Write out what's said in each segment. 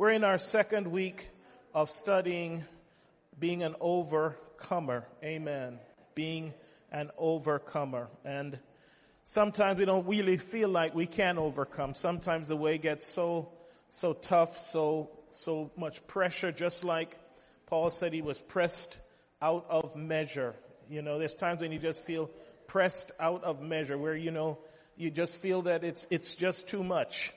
We're in our second week of studying being an overcomer. Amen. Being an overcomer. And sometimes we don't really feel like we can overcome. Sometimes the way gets so, so tough, so, so much pressure, just like Paul said he was pressed out of measure. You know, there's times when you just feel pressed out of measure where, you know, you just feel that it's, it's just too much.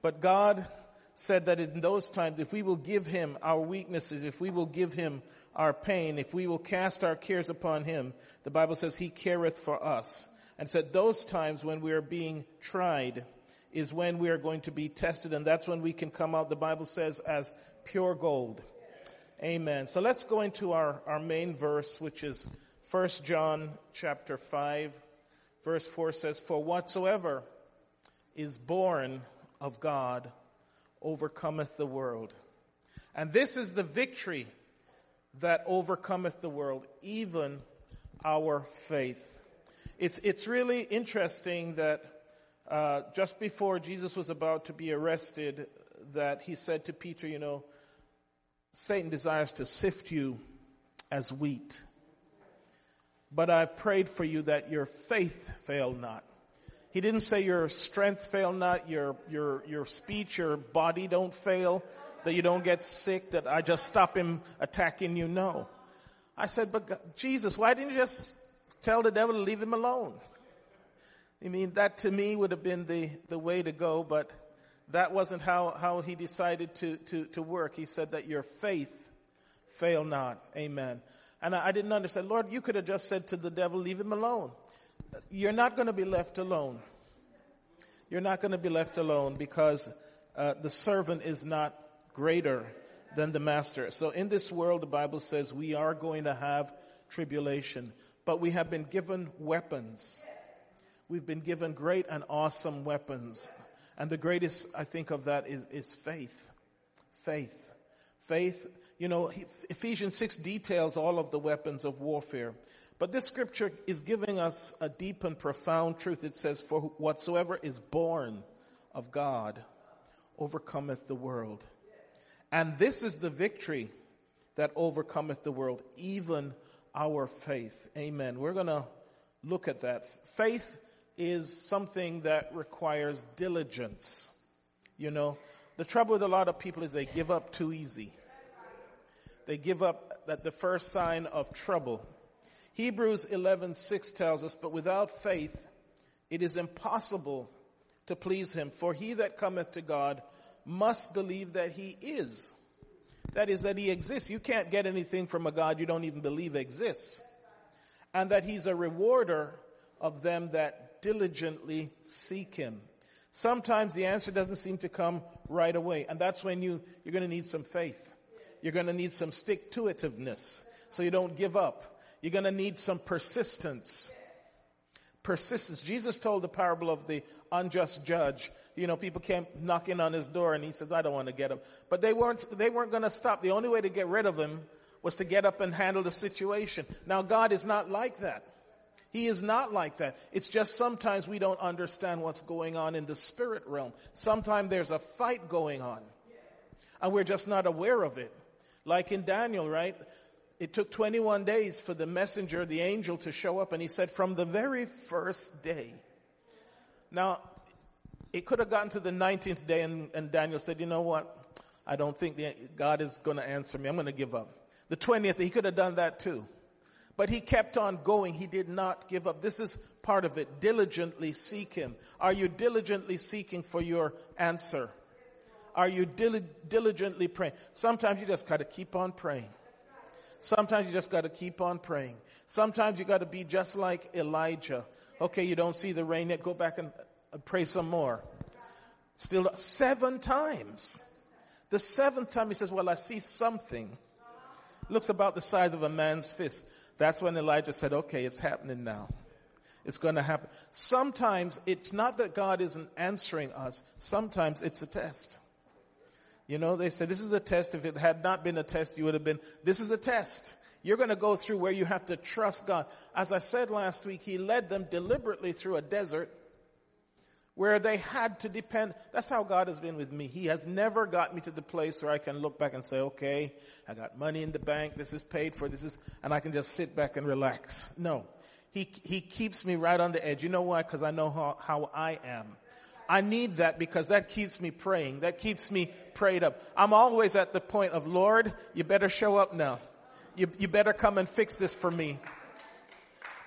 But God said that in those times, if we will give him our weaknesses, if we will give him our pain, if we will cast our cares upon him, the Bible says he careth for us. And said those times when we are being tried is when we are going to be tested, and that's when we can come out, the Bible says, as pure gold. Amen. So let's go into our, our main verse, which is 1 John chapter 5, verse 4 says, For whatsoever is born of God overcometh the world. And this is the victory that overcometh the world, even our faith. It's, it's really interesting that uh, just before Jesus was about to be arrested, that he said to Peter, you know, Satan desires to sift you as wheat. But I've prayed for you that your faith fail not. He didn't say your strength fail not, your, your, your speech, your body don't fail, that you don't get sick, that I just stop him attacking you. No. I said, but God, Jesus, why didn't you just tell the devil to leave him alone? I mean, that to me would have been the, the way to go, but that wasn't how, how he decided to, to, to work. He said that your faith fail not. Amen. And I, I didn't understand. Lord, you could have just said to the devil, leave him alone you're not going to be left alone. You're not going to be left alone because uh, the servant is not greater than the master. So in this world, the Bible says we are going to have tribulation, but we have been given weapons. We've been given great and awesome weapons. And the greatest, I think, of that is, is faith. Faith. Faith. You know, Ephesians 6 details all of the weapons of warfare. But this scripture is giving us a deep and profound truth. It says, For whatsoever is born of God overcometh the world. And this is the victory that overcometh the world, even our faith. Amen. We're going to look at that. Faith is something that requires diligence. You know, the trouble with a lot of people is they give up too easy. They give up at the first sign of trouble. Hebrews 11:6 tells us, "But without faith it is impossible to please him, for he that cometh to God must believe that he is." That is that he exists. You can't get anything from a God you don't even believe exists. And that he's a rewarder of them that diligently seek him. Sometimes the answer doesn't seem to come right away, and that's when you you're going to need some faith. You're going to need some stick to itiveness so you don't give up. You're going to need some persistence. Persistence. Jesus told the parable of the unjust judge. You know, people came knocking on his door and he says, I don't want to get him. But they weren't, they weren't going to stop. The only way to get rid of him was to get up and handle the situation. Now, God is not like that. He is not like that. It's just sometimes we don't understand what's going on in the spirit realm. Sometimes there's a fight going on and we're just not aware of it. Like in Daniel, right? It took 21 days for the messenger, the angel, to show up, and he said, from the very first day. Now, it could have gotten to the 19th day, and, and Daniel said, You know what? I don't think the, God is going to answer me. I'm going to give up. The 20th, he could have done that too. But he kept on going. He did not give up. This is part of it. Diligently seek him. Are you diligently seeking for your answer? Are you dil- diligently praying? Sometimes you just got to keep on praying. Sometimes you just got to keep on praying. Sometimes you got to be just like Elijah. Okay, you don't see the rain yet. Go back and uh, pray some more. Still seven times. The seventh time he says, well, I see something. Looks about the size of a man's fist. That's when Elijah said, okay, it's happening now. It's going to happen. Sometimes it's not that God isn't answering us. Sometimes it's a test. You know, they said this is a test. If it had not been a test, you would have been, this is a test. You're going to go through where you have to trust God. As I said last week, He led them deliberately through a desert where they had to depend. That's how God has been with me. He has never got me to the place where I can look back and say, okay, I got money in the bank. This is paid for. This is, and I can just sit back and relax. No. He, he keeps me right on the edge. You know why? Because I know how, how I am. I need that because that keeps me praying. That keeps me prayed up. I'm always at the point of, Lord, you better show up now. You, you better come and fix this for me.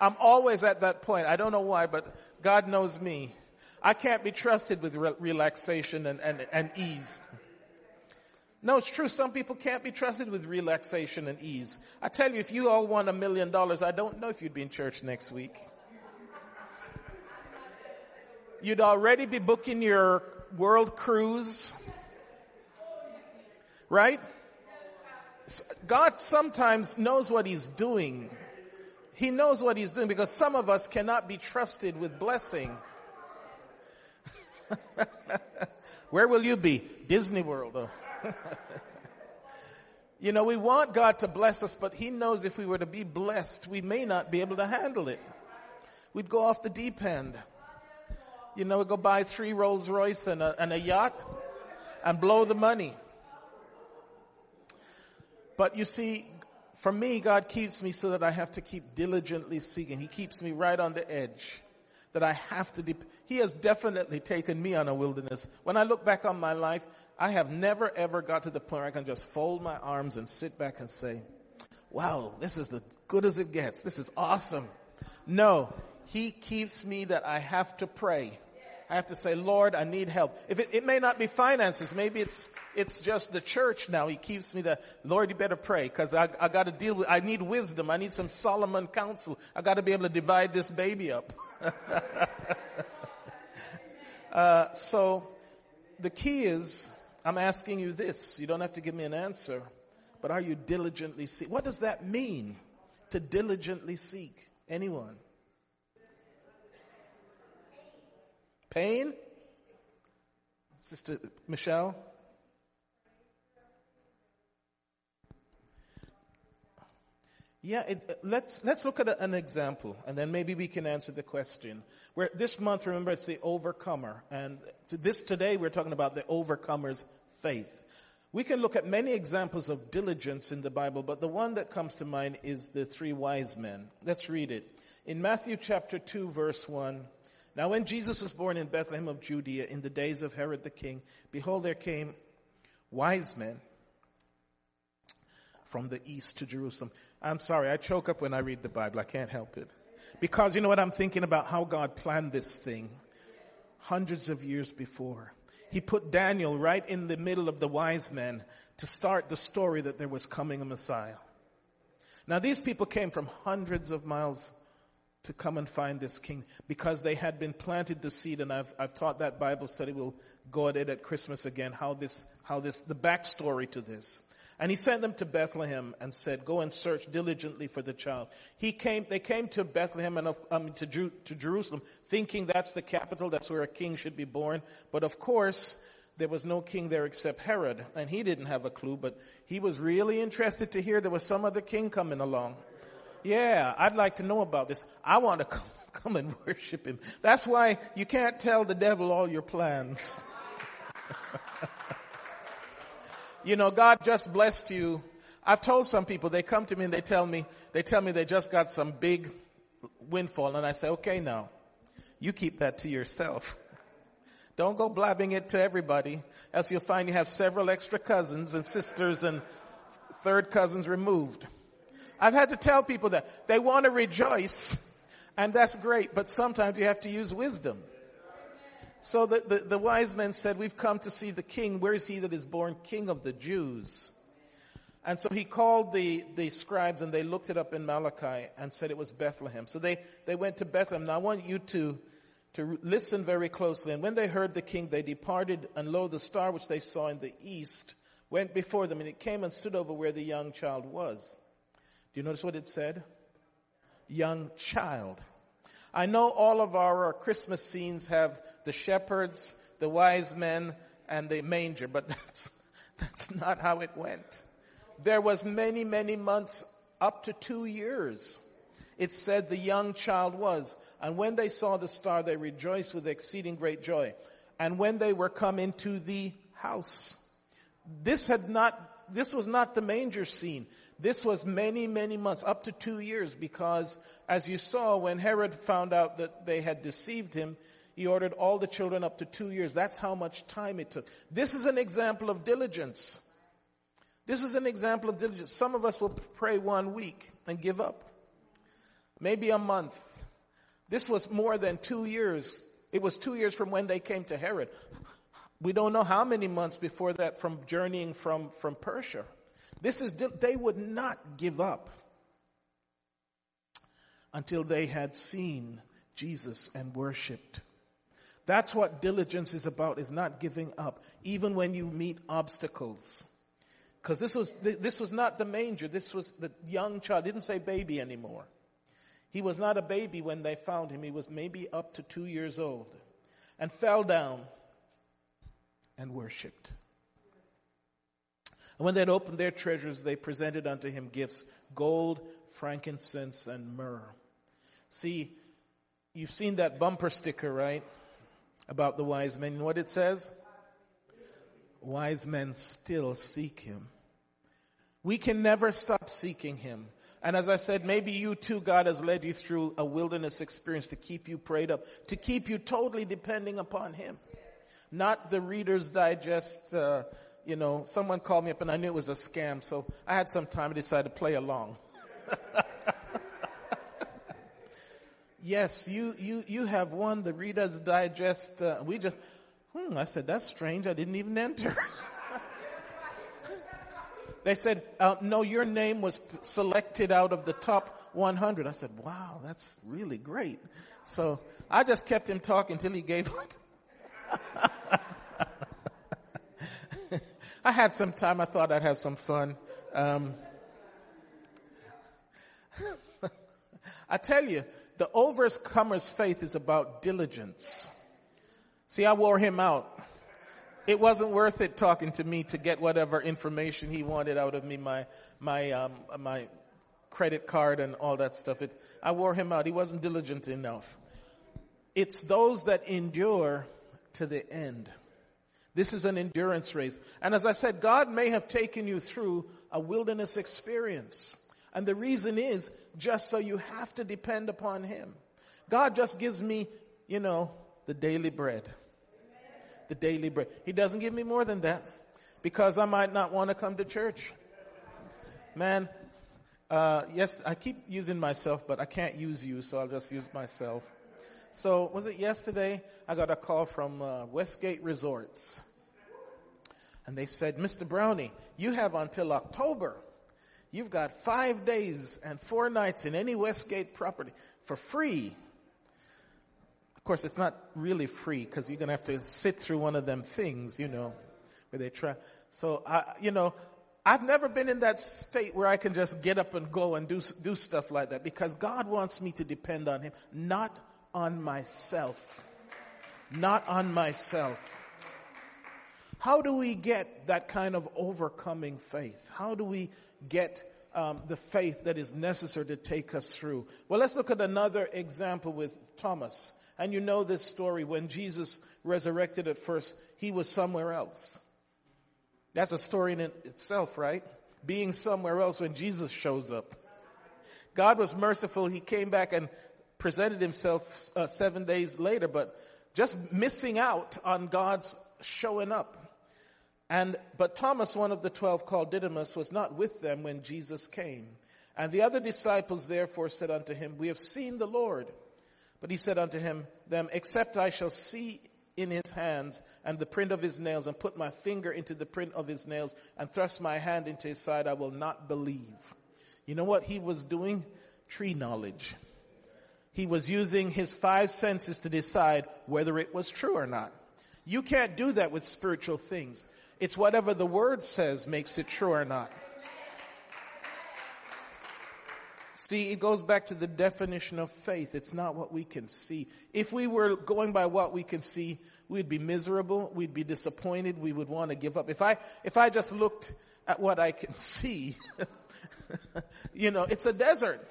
I'm always at that point. I don't know why, but God knows me. I can't be trusted with re- relaxation and, and, and ease. No, it's true. Some people can't be trusted with relaxation and ease. I tell you, if you all won a million dollars, I don't know if you'd be in church next week. You'd already be booking your world cruise. Right? God sometimes knows what He's doing. He knows what He's doing because some of us cannot be trusted with blessing. Where will you be? Disney World. You know, we want God to bless us, but He knows if we were to be blessed, we may not be able to handle it. We'd go off the deep end. You know, go buy three Rolls Royce and a, and a yacht and blow the money. But you see, for me, God keeps me so that I have to keep diligently seeking. He keeps me right on the edge. That I have to, He has definitely taken me on a wilderness. When I look back on my life, I have never ever got to the point where I can just fold my arms and sit back and say, wow, this is the good as it gets. This is awesome. No, He keeps me that I have to pray. I have to say, Lord, I need help. If it, it may not be finances, maybe it's it's just the church now. He keeps me the, Lord, you better pray because I, I got to deal with. I need wisdom. I need some Solomon counsel. I got to be able to divide this baby up. uh, so, the key is, I'm asking you this. You don't have to give me an answer, but are you diligently seek? What does that mean? To diligently seek anyone? Pain? Sister Michelle? Yeah, it, uh, let's, let's look at a, an example, and then maybe we can answer the question. Where this month, remember, it's the overcomer, and to this today we're talking about the overcomer's faith. We can look at many examples of diligence in the Bible, but the one that comes to mind is the three wise men. Let's read it. In Matthew chapter 2, verse 1, now, when Jesus was born in Bethlehem of Judea in the days of Herod the king, behold, there came wise men from the east to Jerusalem. I'm sorry, I choke up when I read the Bible. I can't help it. Because you know what? I'm thinking about how God planned this thing hundreds of years before. He put Daniel right in the middle of the wise men to start the story that there was coming a Messiah. Now, these people came from hundreds of miles to come and find this king because they had been planted the seed and I've, I've taught that Bible study. We'll go at it at Christmas again. How this, how this, the backstory to this. And he sent them to Bethlehem and said, go and search diligently for the child. He came, they came to Bethlehem and um, to, Ju- to Jerusalem thinking that's the capital. That's where a king should be born. But of course, there was no king there except Herod and he didn't have a clue, but he was really interested to hear there was some other king coming along. Yeah, I'd like to know about this. I want to come, come and worship him. That's why you can't tell the devil all your plans. you know, God just blessed you. I've told some people, they come to me and they tell me, they tell me they just got some big windfall and I say, okay now, you keep that to yourself. Don't go blabbing it to everybody, else you'll find you have several extra cousins and sisters and third cousins removed. I've had to tell people that they want to rejoice, and that's great, but sometimes you have to use wisdom. So the, the, the, wise men said, We've come to see the king. Where is he that is born king of the Jews? And so he called the, the scribes and they looked it up in Malachi and said it was Bethlehem. So they, they went to Bethlehem. Now I want you to, to listen very closely. And when they heard the king, they departed, and lo, the star which they saw in the east went before them, and it came and stood over where the young child was. Do you notice what it said? Young child. I know all of our uh, Christmas scenes have the shepherds, the wise men, and the manger, but that's, that's not how it went. There was many, many months, up to two years. It said the young child was. And when they saw the star, they rejoiced with exceeding great joy. And when they were come into the house, this had not, this was not the manger scene. This was many, many months, up to two years, because as you saw, when Herod found out that they had deceived him, he ordered all the children up to two years. That's how much time it took. This is an example of diligence. This is an example of diligence. Some of us will pray one week and give up. Maybe a month. This was more than two years. It was two years from when they came to Herod. We don't know how many months before that from journeying from, from Persia. This is, they would not give up until they had seen Jesus and worshiped. That's what diligence is about, is not giving up, even when you meet obstacles. Because this was, this was not the manger. This was the young child. Didn't say baby anymore. He was not a baby when they found him. He was maybe up to two years old and fell down and worshiped. When they had opened their treasures, they presented unto him gifts gold, frankincense, and myrrh. See, you've seen that bumper sticker, right? About the wise men. And what it says? Wise men still seek him. We can never stop seeking him. And as I said, maybe you too, God has led you through a wilderness experience to keep you prayed up, to keep you totally depending upon him. Not the Reader's Digest, uh, you know, someone called me up and I knew it was a scam, so I had some time. I decided to play along. yes, you, you, you have won the Reader's Digest. Uh, we just, hmm, I said, that's strange. I didn't even enter. They said, uh, no, your name was selected out of the top 100. I said, wow, that's really great. So I just kept him talking until he gave up. I had some time. I thought I'd have some fun. Um, I tell you, the overcomer's faith is about diligence. See, I wore him out it wasn't worth it talking to me to get whatever information he wanted out of me, my, my, um, my credit card and all that stuff. It, I wore him out. He wasn't diligent enough. It's those that endure to the end. This is an endurance race. And as I said, God may have taken you through a wilderness experience. And the reason is just so you have to depend upon Him. God just gives me, you know, the daily bread the daily bread. He doesn't give me more than that because I might not want to come to church. Man, uh, yes, I keep using myself, but I can't use you, so I'll just use myself. So, was it yesterday? I got a call from uh, Westgate Resorts. And they said, Mr. Brownie, you have until October. You've got five days and four nights in any Westgate property for free. Of course, it's not really free because you're going to have to sit through one of them things, you know, where they try. So, I, you know, I've never been in that state where I can just get up and go and do, do stuff like that because God wants me to depend on Him, not on myself. Not on myself. How do we get that kind of overcoming faith? How do we get um, the faith that is necessary to take us through? Well, let's look at another example with Thomas. And you know this story when Jesus resurrected at first, he was somewhere else. That's a story in itself, right? Being somewhere else when Jesus shows up. God was merciful. He came back and presented himself uh, seven days later, but just missing out on God's showing up. And, but Thomas, one of the twelve called Didymus, was not with them when Jesus came. And the other disciples therefore said unto him, We have seen the Lord. But he said unto him, them, except I shall see in his hands and the print of his nails and put my finger into the print of his nails and thrust my hand into his side, I will not believe. You know what he was doing? Tree knowledge. He was using his five senses to decide whether it was true or not. You can't do that with spiritual things. It's whatever the word says makes it true or not. See, it goes back to the definition of faith. It's not what we can see. If we were going by what we can see, we'd be miserable, we'd be disappointed, we would want to give up. If I, if I just looked at what I can see, you know, it's a desert.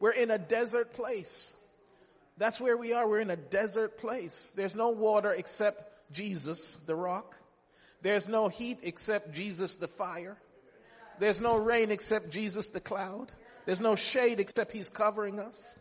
We're in a desert place. That's where we are. We're in a desert place. There's no water except Jesus, the rock. There's no heat except Jesus, the fire. There's no rain except Jesus, the cloud. There's no shade except He's covering us.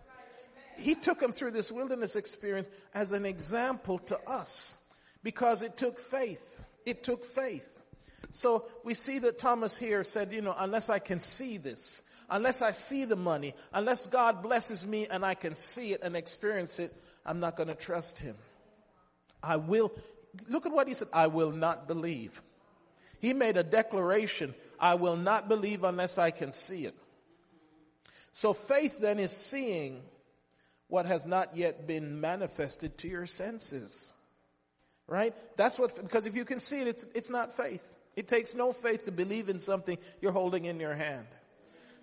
He took him through this wilderness experience as an example to us because it took faith. It took faith. So we see that Thomas here said, you know, unless I can see this, unless I see the money, unless God blesses me and I can see it and experience it, I'm not going to trust him. I will, look at what he said, I will not believe. He made a declaration, I will not believe unless I can see it. So faith then is seeing what has not yet been manifested to your senses. Right? That's what, because if you can see it, it's, it's not faith. It takes no faith to believe in something you're holding in your hand.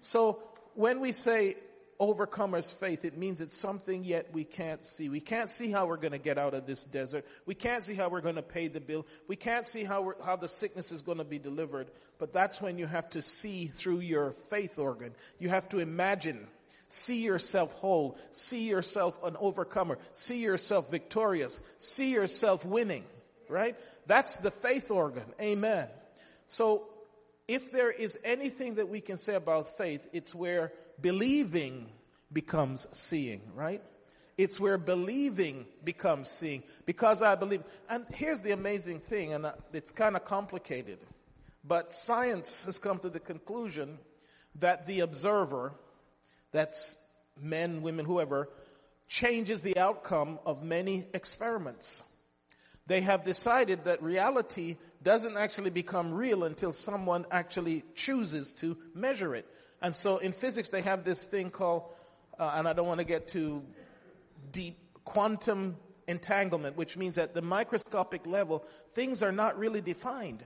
So when we say overcomer's faith, it means it's something yet we can't see. We can't see how we're going to get out of this desert. We can't see how we're going to pay the bill. We can't see how, how the sickness is going to be delivered. But that's when you have to see through your faith organ. You have to imagine. See yourself whole. See yourself an overcomer. See yourself victorious. See yourself winning. Right? That's the faith organ. Amen. So if there is anything that we can say about faith, it's where believing becomes seeing, right? It's where believing becomes seeing. Because I believe. And here's the amazing thing, and uh, it's kind of complicated. But science has come to the conclusion that the observer, that's men, women, whoever, changes the outcome of many experiments. They have decided that reality doesn't actually become real until someone actually chooses to measure it. And so in physics, they have this thing called, uh, and I don't want to get too deep, quantum entanglement, which means at the microscopic level, things are not really defined.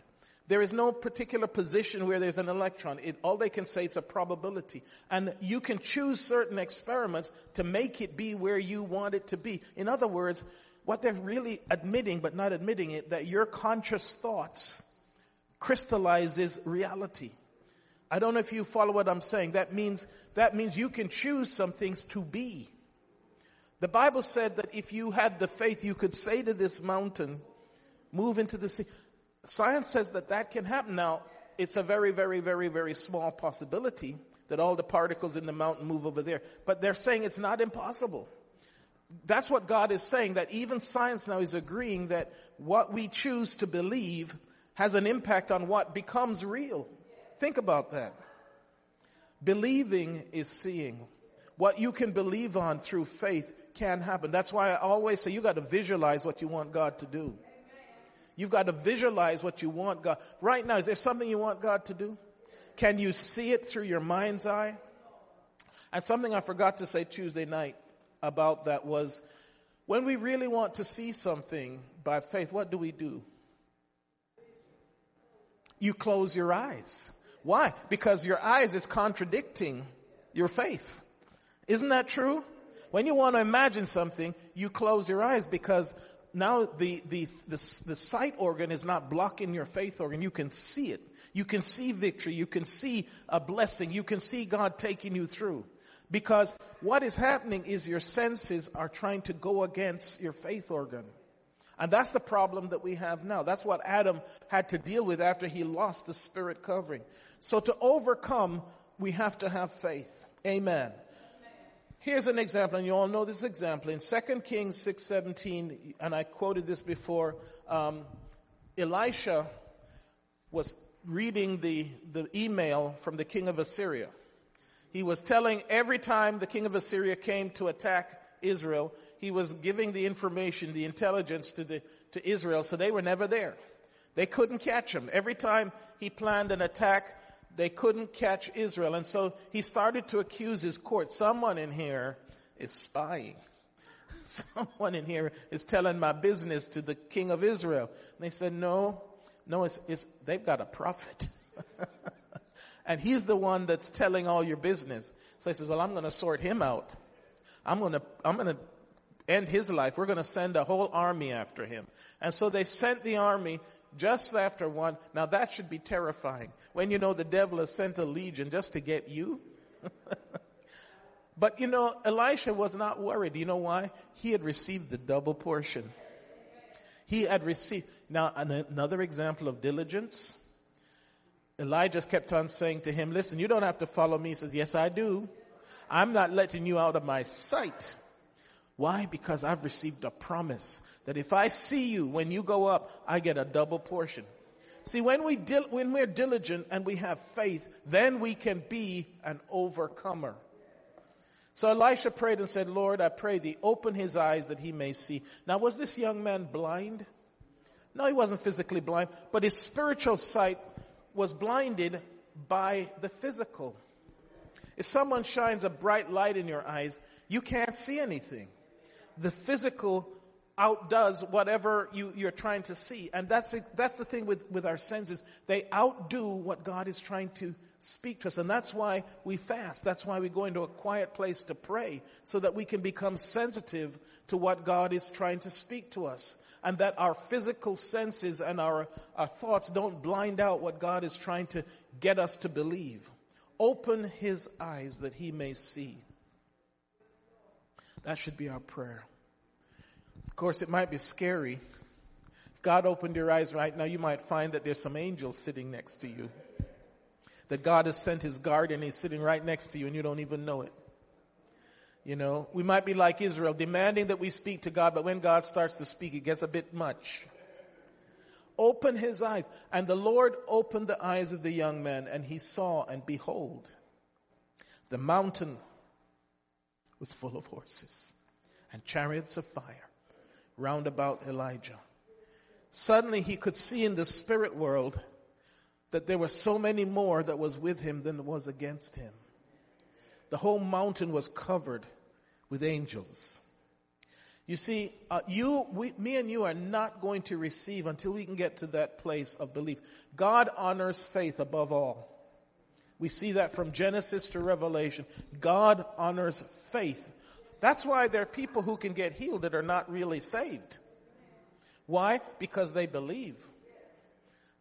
There is no particular position where there's an electron. It, all they can say is a probability. And you can choose certain experiments to make it be where you want it to be. In other words, what they're really admitting, but not admitting it, that your conscious thoughts crystallizes reality. I don't know if you follow what I'm saying. That means, that means you can choose some things to be. The Bible said that if you had the faith, you could say to this mountain, move into the sea. Science says that that can happen. Now, it's a very, very, very, very small possibility that all the particles in the mountain move over there. But they're saying it's not impossible. That's what God is saying, that even science now is agreeing that what we choose to believe has an impact on what becomes real. Think about that. Believing is seeing. What you can believe on through faith can happen. That's why I always say you got to visualize what you want God to do. You've got to visualize what you want God. Right now, is there something you want God to do? Can you see it through your mind's eye? And something I forgot to say Tuesday night about that was when we really want to see something by faith, what do we do? You close your eyes. Why? Because your eyes is contradicting your faith. Isn't that true? When you want to imagine something, you close your eyes because now the, the, the, the, sight organ is not blocking your faith organ. You can see it. You can see victory. You can see a blessing. You can see God taking you through. Because what is happening is your senses are trying to go against your faith organ. And that's the problem that we have now. That's what Adam had to deal with after he lost the spirit covering. So to overcome, we have to have faith. Amen. Here's an example, and you all know this example. In 2 Kings 6.17, and I quoted this before, um, Elisha was reading the, the email from the king of Assyria. He was telling every time the king of Assyria came to attack Israel, he was giving the information, the intelligence to, the, to Israel, so they were never there. They couldn't catch him. Every time he planned an attack, they couldn't catch Israel. And so he started to accuse his court. Someone in here is spying. Someone in here is telling my business to the king of Israel. And they said, no, no, it's, it's, they've got a prophet. and he's the one that's telling all your business. So he says, well, I'm going to sort him out. I'm going to, I'm going to end his life. We're going to send a whole army after him. And so they sent the army just after one. Now that should be terrifying when you know the devil has sent a legion just to get you. But you know, Elisha was not worried. You know why? He had received the double portion. He had received. Now, another example of diligence. Elijah kept on saying to him, Listen, you don't have to follow me. He says, Yes, I do. I'm not letting you out of my sight. Why? Because I've received a promise that if I see you when you go up, I get a double portion. See, when, we dil- when we're diligent and we have faith, then we can be an overcomer. So Elisha prayed and said, Lord, I pray thee, open his eyes that he may see. Now, was this young man blind? No, he wasn't physically blind, but his spiritual sight was blinded by the physical. If someone shines a bright light in your eyes, you can't see anything. The physical outdoes whatever you, you're trying to see. And that's, that's the thing with, with our senses. They outdo what God is trying to speak to us. And that's why we fast. That's why we go into a quiet place to pray so that we can become sensitive to what God is trying to speak to us. And that our physical senses and our, our thoughts don't blind out what God is trying to get us to believe. Open his eyes that he may see. That should be our prayer. Of course, it might be scary. If God opened your eyes right now, you might find that there's some angels sitting next to you that God has sent his guardian, he's sitting right next to you and you don't even know it. You know, we might be like Israel, demanding that we speak to God, but when God starts to speak, it gets a bit much. Open his eyes. And the Lord opened the eyes of the young man, and he saw, and behold, the mountain was full of horses and chariots of fire round about Elijah. Suddenly he could see in the spirit world that there were so many more that was with him than was against him. The whole mountain was covered with angels. You see, uh, you, we, me and you are not going to receive until we can get to that place of belief. God honors faith above all. We see that from Genesis to Revelation. God honors faith. That's why there are people who can get healed that are not really saved. Why? Because they believe.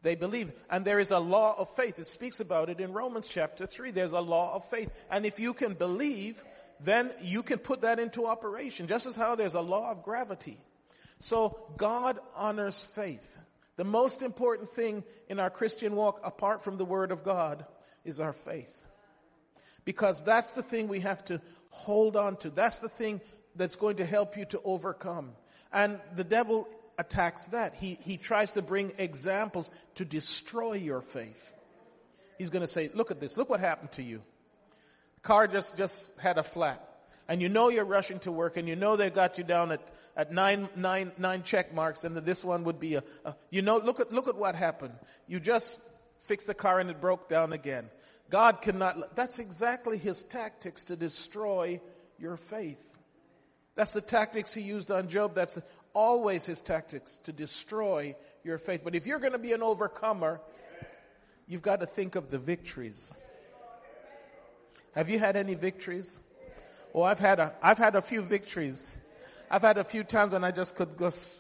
They believe. And there is a law of faith. It speaks about it in Romans chapter 3. There's a law of faith. And if you can believe, then you can put that into operation. Just as how there's a law of gravity. So God honors faith. The most important thing in our Christian walk, apart from the Word of God, is our faith. Because that's the thing we have to hold on to. That's the thing that's going to help you to overcome. And the devil attacks that. He, he tries to bring examples to destroy your faith. He's going to say, look at this. Look what happened to you. Car just, just had a flat. And you know you're rushing to work and you know they got you down at, at nine, nine, nine check marks and that this one would be a, a, you know, look at, look at what happened. You just fixed the car and it broke down again. God cannot, that's exactly his tactics to destroy your faith. That's the tactics he used on Job. That's the, always his tactics to destroy your faith. But if you're going to be an overcomer, you've got to think of the victories. Have you had any victories? Oh, I've had a, I've had a few victories. I've had a few times when I just could just,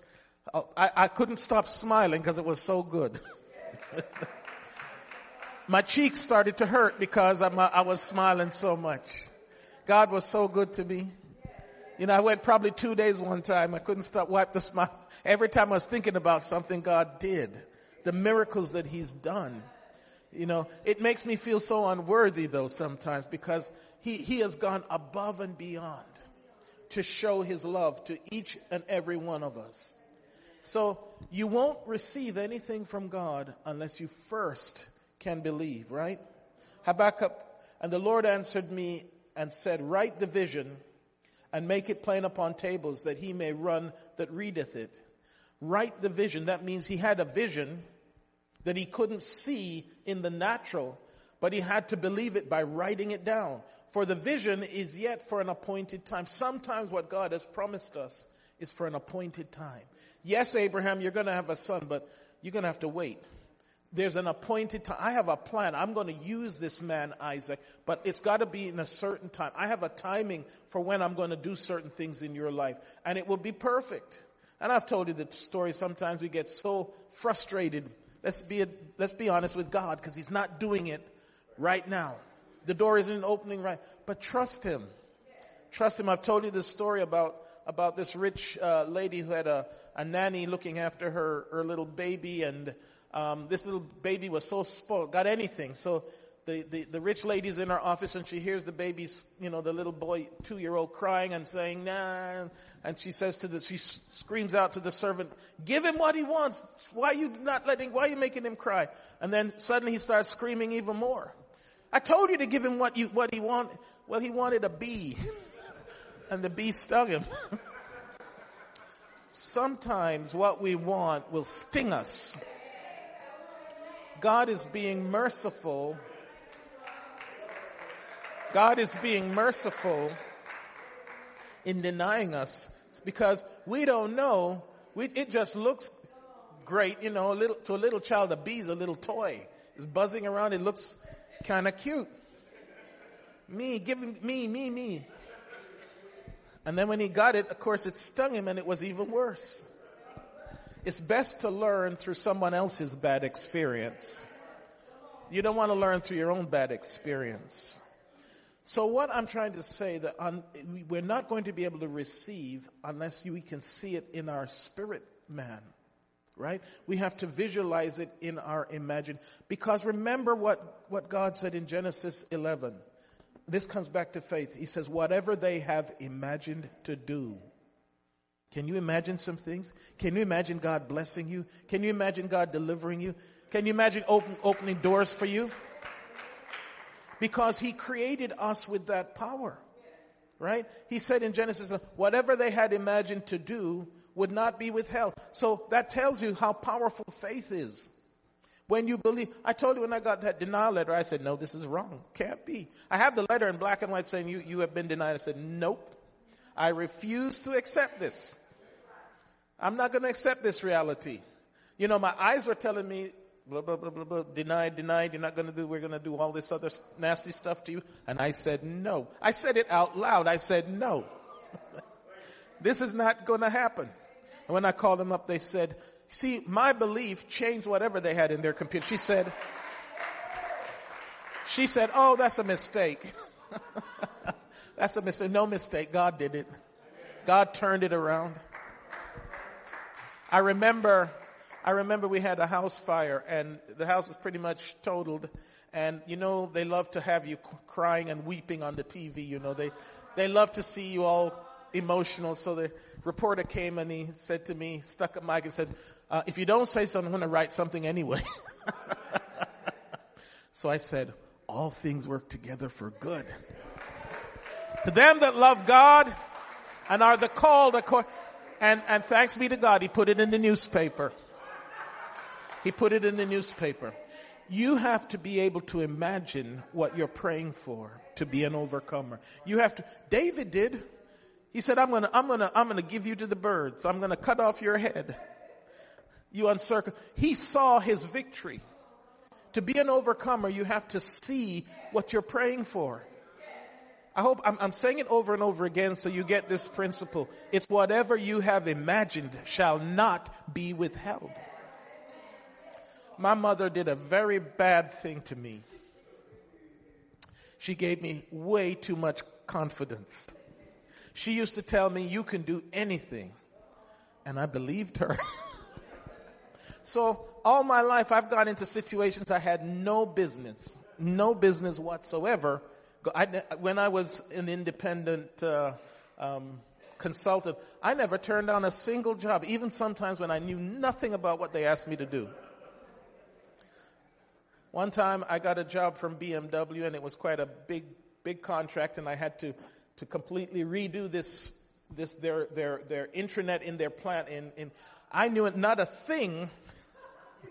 oh, I, I couldn't stop smiling because it was so good. My cheeks started to hurt because I'm, I was smiling so much. God was so good to me. You know, I went probably two days one time. I couldn't stop wipe the smile. Every time I was thinking about something God did, the miracles that He's done. You know, it makes me feel so unworthy though sometimes because He, he has gone above and beyond to show His love to each and every one of us. So you won't receive anything from God unless you first can believe, right? Habakkuk, and the Lord answered me and said, write the vision and make it plain upon tables that he may run that readeth it. Write the vision. That means he had a vision that he couldn't see in the natural, but he had to believe it by writing it down. For the vision is yet for an appointed time. Sometimes what God has promised us is for an appointed time. Yes, Abraham, you're going to have a son, but you're going to have to wait there's an appointed time. I have a plan. I'm going to use this man, Isaac, but it's got to be in a certain time. I have a timing for when I'm going to do certain things in your life, and it will be perfect. And I've told you the story. Sometimes we get so frustrated. Let's be, a, let's be honest with God because He's not doing it right now. The door isn't opening right, but trust Him. trust Him. I've told you this story about, about this rich uh, lady who had a, a nanny looking after her, her little baby, and um, this little baby was so spoiled, got anything. So the, the, the rich lady's in her office and she hears the baby's, you know, the little boy, two year old crying and saying, nah. And she says to the, she screams out to the servant, give him what he wants. Why are you not letting, why are you making him cry? And then suddenly he starts screaming even more. I told you to give him what you, what he want. Well, he wanted a bee. and the bee stung him. Sometimes what we want will sting us. God is being merciful. God is being merciful in denying us because we don't know. We, it just looks great, you know, a little, to a little child, a bee is a little toy. It's buzzing around. It looks kind of cute. Me, give him, me, me, me. And then when he got it, of course, it stung him and it was even worse. It's best to learn through someone else's bad experience. You don't want to learn through your own bad experience. So what I'm trying to say that we're not going to be able to receive unless we can see it in our spirit man. Right? We have to visualize it in our imagine. Because remember what, what God said in Genesis 11. This comes back to faith. He says, whatever they have imagined to do, can you imagine some things? Can you imagine God blessing you? Can you imagine God delivering you? Can you imagine open, opening doors for you? Because He created us with that power. Right? He said in Genesis, whatever they had imagined to do would not be withheld. So that tells you how powerful faith is. When you believe, I told you when I got that denial letter, I said, no, this is wrong. Can't be. I have the letter in black and white saying you, you have been denied. I said, nope. I refuse to accept this. I'm not going to accept this reality. You know, my eyes were telling me, blah, blah, blah, blah, blah, denied, denied, you're not going to do, we're going to do all this other nasty stuff to you. And I said, no. I said it out loud. I said, no. this is not going to happen. And when I called them up, they said, see, my belief changed whatever they had in their computer. She said, she said, oh, that's a mistake. That's a mistake. No mistake. God did it. God turned it around. I remember, I remember we had a house fire and the house was pretty much totaled. And you know, they love to have you crying and weeping on the TV. You know, they, they love to see you all emotional. So the reporter came and he said to me, stuck a mic and said, uh, if you don't say something, I'm going to write something anyway. so I said, all things work together for good. To them that love God and are the called and, and thanks be to God, he put it in the newspaper. He put it in the newspaper. You have to be able to imagine what you're praying for to be an overcomer. You have to, David did. He said, I'm gonna, I'm gonna, I'm gonna give you to the birds. I'm gonna cut off your head. You uncircle. He saw his victory. To be an overcomer, you have to see what you're praying for. I hope I'm, I'm, saying it over and over again so you get this principle. It's whatever you have imagined shall not be withheld. My mother did a very bad thing to me. She gave me way too much confidence. She used to tell me, You can do anything. And I believed her. so, all my life, I've got into situations I had no business, no business whatsoever I, when I was an independent uh, um, consultant, I never turned down a single job, even sometimes when I knew nothing about what they asked me to do. One time I got a job from BMW and it was quite a big, big contract and I had to, to completely redo this, this, their, their, their intranet in their plant And, in, I knew not a thing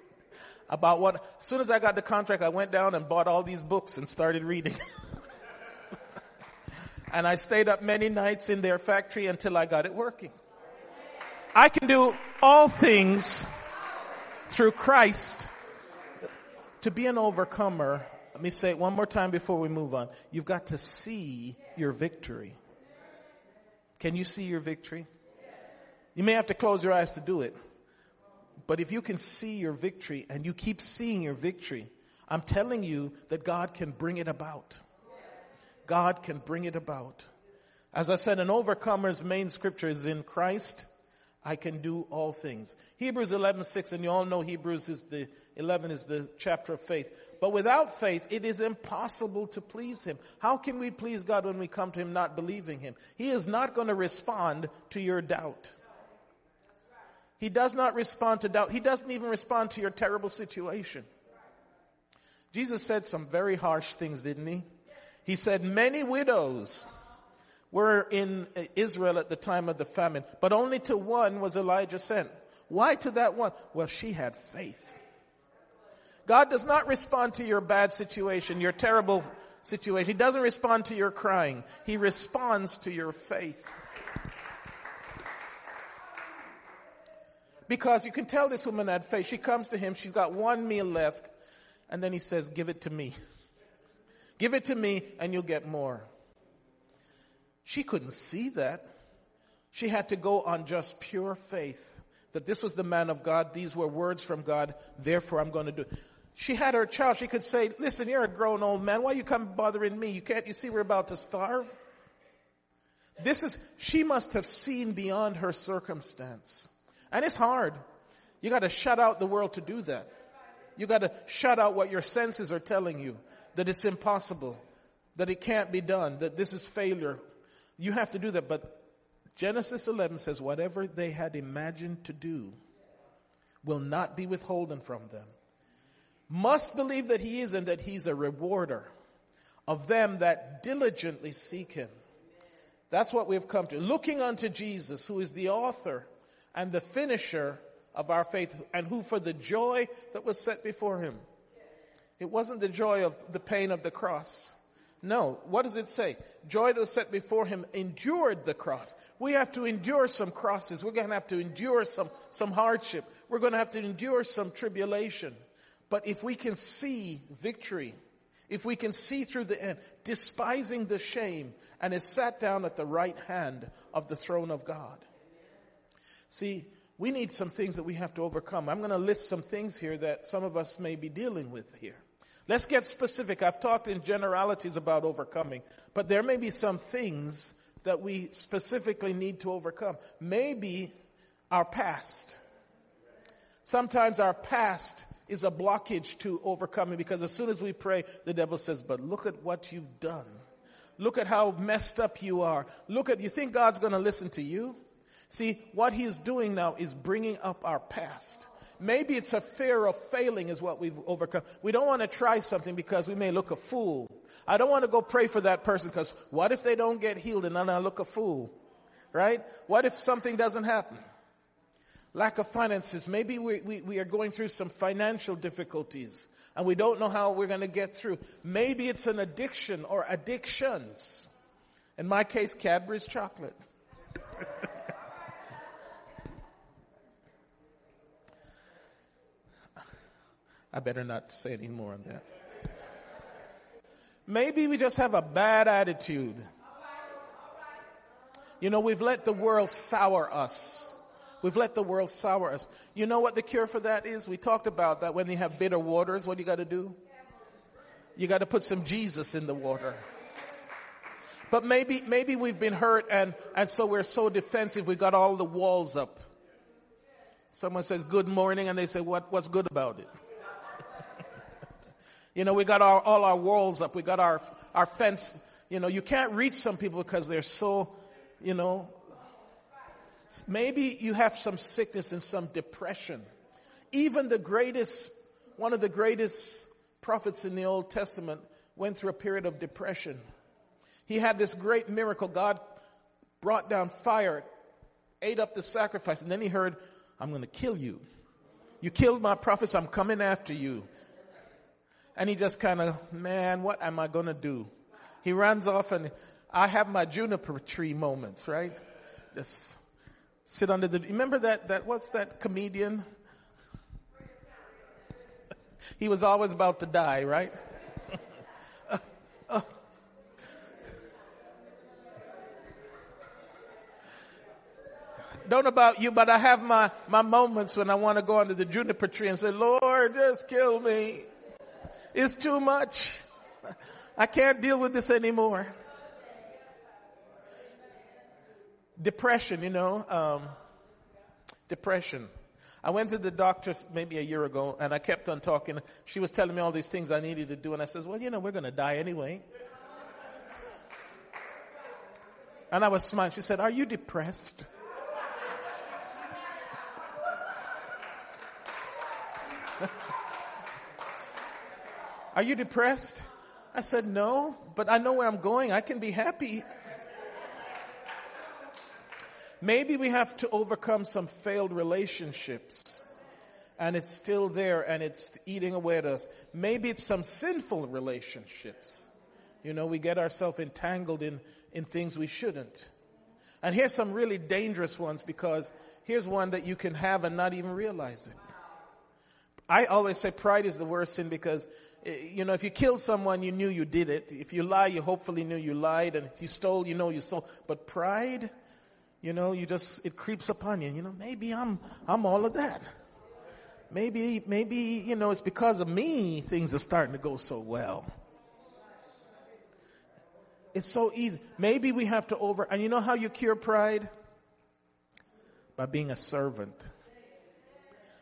about what, as soon as I got the contract, I went down and bought all these books and started reading. And I stayed up many nights in their factory until I got it working. I can do all things through Christ. To be an overcomer, let me say it one more time before we move on. You've got to see your victory. Can you see your victory? You may have to close your eyes to do it. But if you can see your victory and you keep seeing your victory, I'm telling you that God can bring it about. God can bring it about. As I said, an overcomer's main scripture is in Christ. I can do all things. Hebrews 11, 6, and you all know Hebrews is the 11 is the chapter of faith. But without faith, it is impossible to please Him. How can we please God when we come to Him not believing Him? He is not going to respond to your doubt. He does not respond to doubt. He doesn't even respond to your terrible situation. Jesus said some very harsh things, didn't he? He said, Many widows were in Israel at the time of the famine, but only to one was Elijah sent. Why to that one? Well, she had faith. God does not respond to your bad situation, your terrible situation. He doesn't respond to your crying. He responds to your faith. Because you can tell this woman had faith. She comes to him, she's got one meal left, and then he says, Give it to me. Give it to me, and you'll get more. She couldn't see that. She had to go on just pure faith that this was the man of God, these were words from God, therefore I'm going to do. She had her child. She could say, Listen, you're a grown old man. Why you come bothering me? You can't, you see, we're about to starve. This is, she must have seen beyond her circumstance. And it's hard. You got to shut out the world to do that. You got to shut out what your senses are telling you that it's impossible, that it can't be done, that this is failure. You have to do that. But Genesis 11 says, whatever they had imagined to do will not be withholden from them. Must believe that he is and that he's a rewarder of them that diligently seek him. That's what we've come to. Looking unto Jesus, who is the author and the finisher of our faith, and who for the joy that was set before him. It wasn't the joy of the pain of the cross. No. What does it say? Joy that was set before him endured the cross. We have to endure some crosses. We're going to have to endure some, some hardship. We're going to have to endure some tribulation. But if we can see victory, if we can see through the end, despising the shame, and is sat down at the right hand of the throne of God. See, we need some things that we have to overcome. I'm going to list some things here that some of us may be dealing with here. Let's get specific. I've talked in generalities about overcoming, but there may be some things that we specifically need to overcome. Maybe our past. Sometimes our past is a blockage to overcoming because as soon as we pray, the devil says, But look at what you've done. Look at how messed up you are. Look at, you think God's going to listen to you? See, what he's doing now is bringing up our past. Maybe it's a fear of failing is what we've overcome. We don't want to try something because we may look a fool. I don't want to go pray for that person because what if they don't get healed and then I look a fool? Right? What if something doesn't happen? Lack of finances. Maybe we, we, we are going through some financial difficulties and we don't know how we're going to get through. Maybe it's an addiction or addictions. In my case, Cadbury's chocolate. I better not say any more on that. Maybe we just have a bad attitude. You know, we've let the world sour us. We've let the world sour us. You know what the cure for that is? We talked about that when you have bitter waters, what do you got to do? You got to put some Jesus in the water. But maybe, maybe we've been hurt and, and so we're so defensive, we got all the walls up. Someone says good morning and they say, what, what's good about it? You know, we got our, all our walls up. We got our, our fence. You know, you can't reach some people because they're so, you know, Maybe you have some sickness and some depression. Even the greatest, one of the greatest prophets in the Old Testament went through a period of depression. He had this great miracle. God brought down fire, ate up the sacrifice, and then he heard, I'm going to kill you. You killed my prophets, I'm coming after you. And he just kind of, man, what am I going to do? He runs off and I have my juniper tree moments, right? Just sit under the, remember that, that, what's that comedian? he was always about to die, right? Don't about you, but I have my, my moments when I want to go under the juniper tree and say, Lord, just kill me. It's too much. I can't deal with this anymore. Depression, you know, um, depression. I went to the doctor maybe a year ago and I kept on talking. She was telling me all these things I needed to do and I says, well, you know, we're going to die anyway. And I was smiling. She said, are you depressed? Are you depressed? I said, No, but I know where I'm going. I can be happy. Maybe we have to overcome some failed relationships and it's still there and it's eating away at us. Maybe it's some sinful relationships. You know, we get ourselves entangled in, in things we shouldn't. And here's some really dangerous ones because here's one that you can have and not even realize it. I always say pride is the worst sin because Eh, you know, if you kill someone, you knew you did it. If you lie, you hopefully knew you lied. And if you stole, you know you stole. But pride, you know, you just, it creeps upon you. You know, maybe I'm, I'm all of that. Maybe, maybe, you know, it's because of me things are starting to go so well. It's so easy. Maybe we have to over, and you know how you cure pride? By being a servant.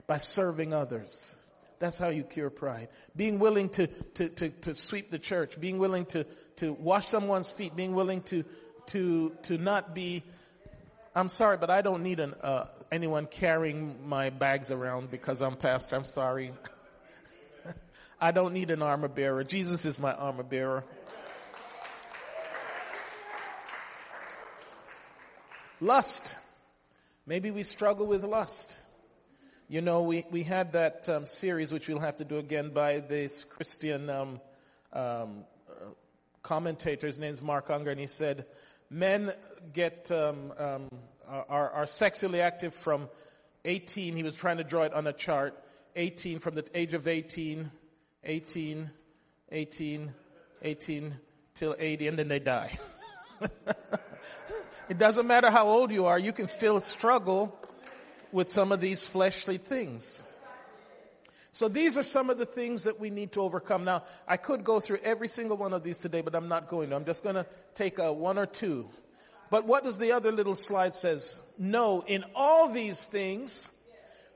By serving others. That's how you cure pride. Being willing to, to, to, to sweep the church, being willing to, to wash someone's feet, being willing to, to, to not be, I'm sorry, but I don't need an, uh, anyone carrying my bags around because I'm pastor. I'm sorry. I don't need an armor bearer. Jesus is my armor bearer. Lust. Maybe we struggle with lust. You know, we, we had that um, series, which we'll have to do again, by this Christian um, um, uh, commentator. His name's Mark Gungor, and he said, men get um, um, are, are sexually active from 18. He was trying to draw it on a chart. 18 from the age of 18, 18, 18, 18 till 80, and then they die. it doesn't matter how old you are, you can still struggle with some of these fleshly things. So these are some of the things that we need to overcome. Now, I could go through every single one of these today, but I'm not going to. I'm just going to take a one or two. But what does the other little slide says? No, in all these things,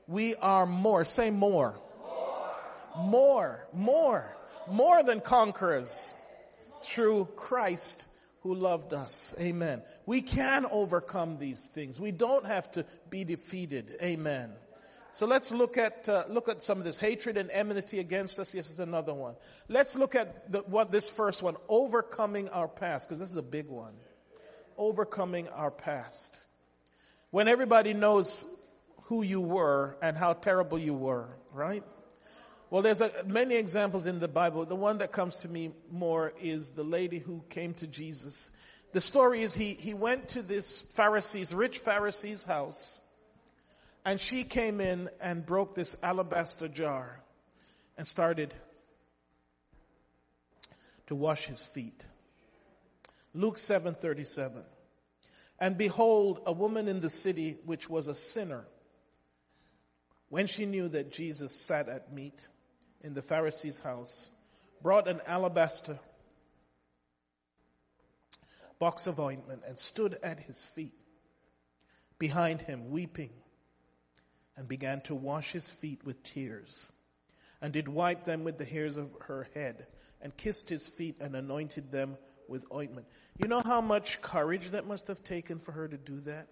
we are more. Say more. More, more, more than conquerors through Christ who loved us. Amen. We can overcome these things. We don't have to be defeated. Amen. So let's look at uh, look at some of this hatred and enmity against us. Yes, is another one. Let's look at the, what this first one, overcoming our past, because this is a big one. Overcoming our past. When everybody knows who you were and how terrible you were, right? Well, there's a, many examples in the Bible. The one that comes to me more is the lady who came to Jesus. The story is he, he went to this Pharisee's, rich Pharisee's house, and she came in and broke this alabaster jar and started to wash his feet. Luke 7:37. And behold, a woman in the city which was a sinner, when she knew that Jesus sat at meat, in the Pharisee's house, brought an alabaster box of ointment and stood at his feet behind him, weeping, and began to wash his feet with tears, and did wipe them with the hairs of her head, and kissed his feet and anointed them with ointment. You know how much courage that must have taken for her to do that?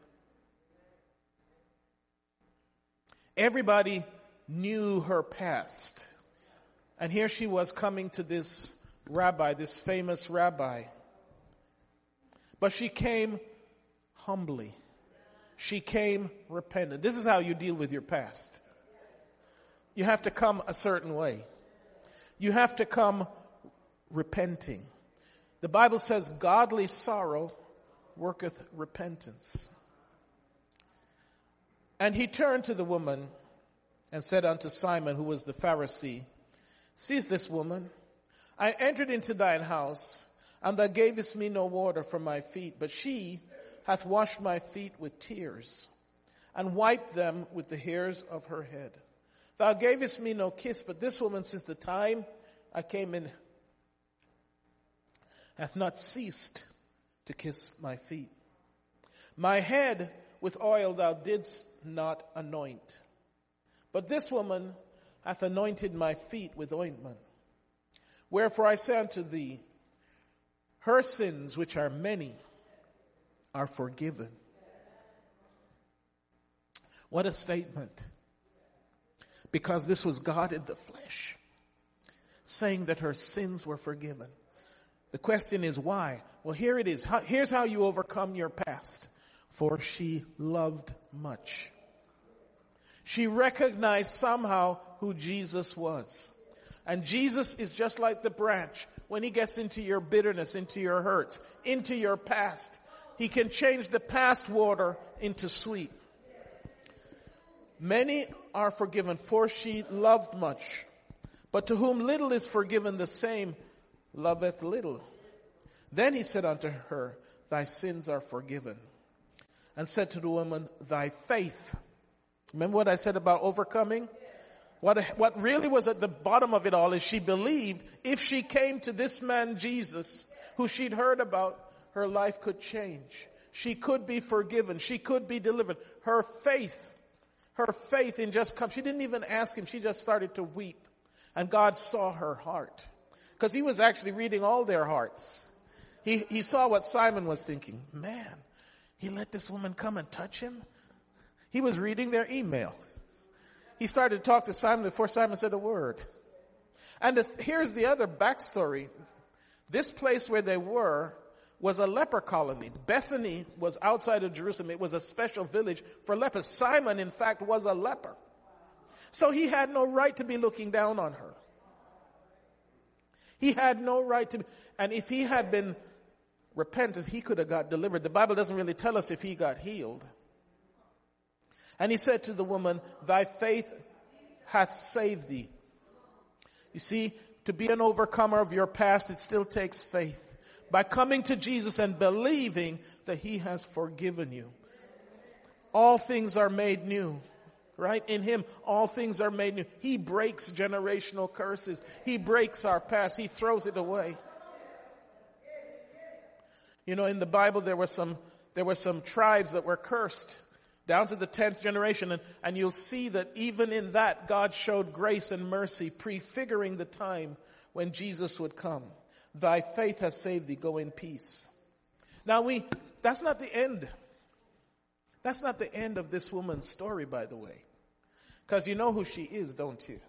Everybody knew her past. And here she was coming to this rabbi, this famous rabbi. But she came humbly. She came repentant. This is how you deal with your past. You have to come a certain way. You have to come repenting. The Bible says, godly sorrow worketh repentance. And he turned to the woman and said unto Simon, who was the Pharisee, Sees this woman? I entered into thine house, and thou gavest me no water for my feet, but she hath washed my feet with tears, and wiped them with the hairs of her head. Thou gavest me no kiss, but this woman, since the time I came in, hath not ceased to kiss my feet. My head with oil thou didst not anoint. But this woman hath anointed my feet with ointment. Wherefore I say unto thee, her sins, which are many, are forgiven. What a statement. Because this was God in the flesh, saying that her sins were forgiven. The question is why? Well, here it is. Here's how you overcome your past. For she loved much. She recognized somehow who Jesus was. And Jesus is just like the branch. When he gets into your bitterness, into your hurts, into your past, he can change the past water into sweet. Many are forgiven, for she loved much. But to whom little is forgiven, the same loveth little. Then he said unto her, Thy sins are forgiven. And said to the woman, Thy faith. Remember what I said about overcoming? What, what really was at the bottom of it all is she believed if she came to this man Jesus, who she'd heard about, her life could change. She could be forgiven. She could be delivered. Her faith, her faith in just come. She didn't even ask him. She just started to weep. And God saw her heart. Because he was actually reading all their hearts. He, he saw what Simon was thinking. Man, he let this woman come and touch him? He was reading their email. He started to talk to Simon before Simon said a word. And here's the other backstory. This place where they were was a leper colony. Bethany was outside of Jerusalem. It was a special village for lepers. Simon, in fact, was a leper. So he had no right to be looking down on her. He had no right to, and if he had been repentant, he could have got delivered. The Bible doesn't really tell us if he got healed. And he said to the woman, thy faith hath saved thee. You see, to be an overcomer of your past, it still takes faith. By coming to Jesus and believing that he has forgiven you. All things are made new right? In Him, all things are made new. He breaks generational curses. He breaks our past. He throws it away. You know, in the Bible, there were some, there were some tribes that were cursed down to the 10th generation. And, and you'll see that even in that, God showed grace and mercy, prefiguring the time when Jesus would come. Thy faith has saved thee. Go in peace. Now we, that's not the end. That's not the end of this woman's story, by the way. Because you know who she is, don't you?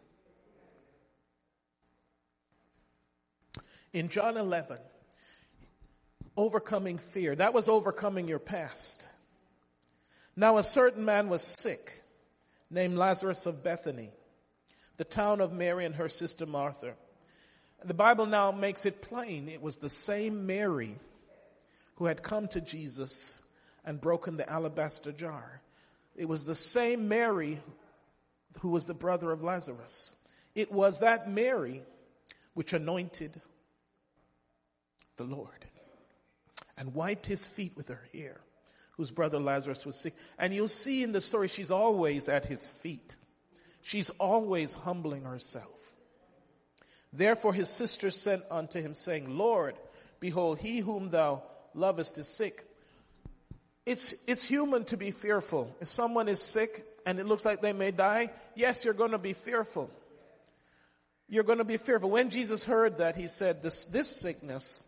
In John 11, overcoming fear, that was overcoming your past. Now, a certain man was sick, named Lazarus of Bethany, the town of Mary and her sister Martha. The Bible now makes it plain it was the same Mary who had come to Jesus and broken the alabaster jar. It was the same Mary who was the brother of Lazarus. It was that Mary which anointed the Lord and wiped his feet with her hair, whose brother Lazarus was sick. And you'll see in the story, she's always at his feet. She's always humbling herself. Therefore his sister sent unto him, saying, Lord, behold, he whom thou lovest is sick. It's, it's human to be fearful. If someone is sick, and it looks like they may die, yes, you're going to be fearful. You're going to be fearful. When Jesus heard that, he said, this, this sickness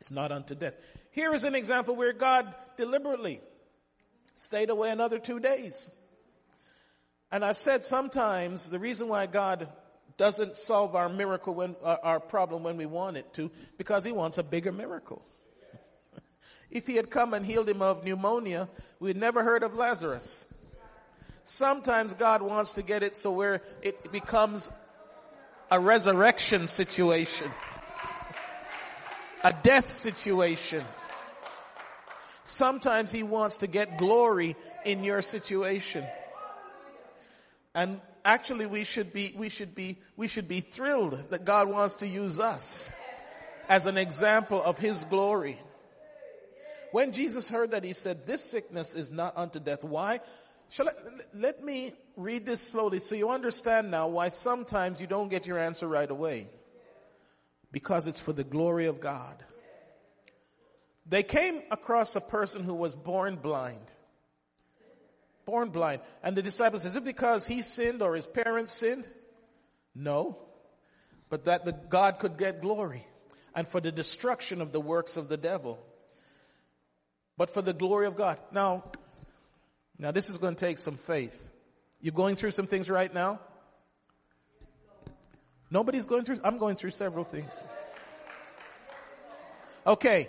is not unto death. Here is an example where God deliberately stayed away another two days. And I've said sometimes the reason why God doesn't solve our miracle when, uh, our problem when we want it to, because he wants a bigger miracle. if he had come and healed him of pneumonia, we'd never heard of Lazarus. Sometimes God wants to get it so where it becomes a resurrection situation, a death situation. Sometimes He wants to get glory in your situation. And actually we should be, we should be, we should be thrilled that God wants to use us as an example of His glory. When Jesus heard that, He said, this sickness is not unto death. Why? Shall I, let me read this slowly so you understand now why sometimes you don't get your answer right away. Because it's for the glory of God. They came across a person who was born blind. Born blind. And the disciples, is it because he sinned or his parents sinned? No. But that the God could get glory and for the destruction of the works of the devil. But for the glory of God. Now, now this is going to take some faith. You're going through some things right now? Nobody's going through, I'm going through several things. Okay.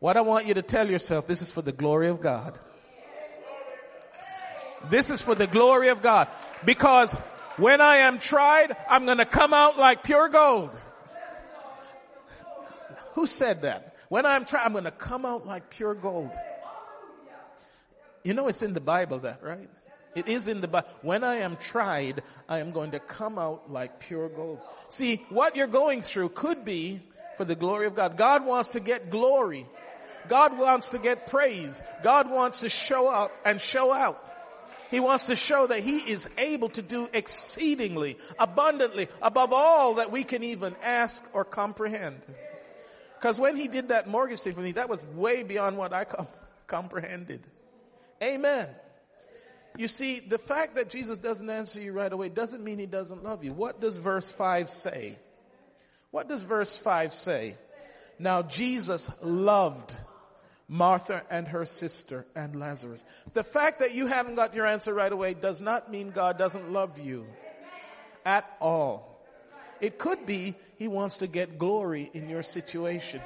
What I want you to tell yourself, this is for the glory of God. This is for the glory of God. Because when I am tried, I'm going to come out like pure gold. Who said that? When I'm tried, I'm going to come out like pure gold. You know it's in the Bible that, right? It is in the Bible. When I am tried, I am going to come out like pure gold. See, what you're going through could be for the glory of God. God wants to get glory. God wants to get praise. God wants to show up and show out. He wants to show that He is able to do exceedingly, abundantly, above all that we can even ask or comprehend. Because when He did that mortgage thing for me, that was way beyond what I com- comprehended. Amen. You see, the fact that Jesus doesn't answer you right away doesn't mean He doesn't love you. What does verse 5 say? What does verse 5 say? Now Jesus loved Martha and her sister and Lazarus. The fact that you haven't got your answer right away does not mean God doesn't love you at all. It could be he wants to get glory in your situation.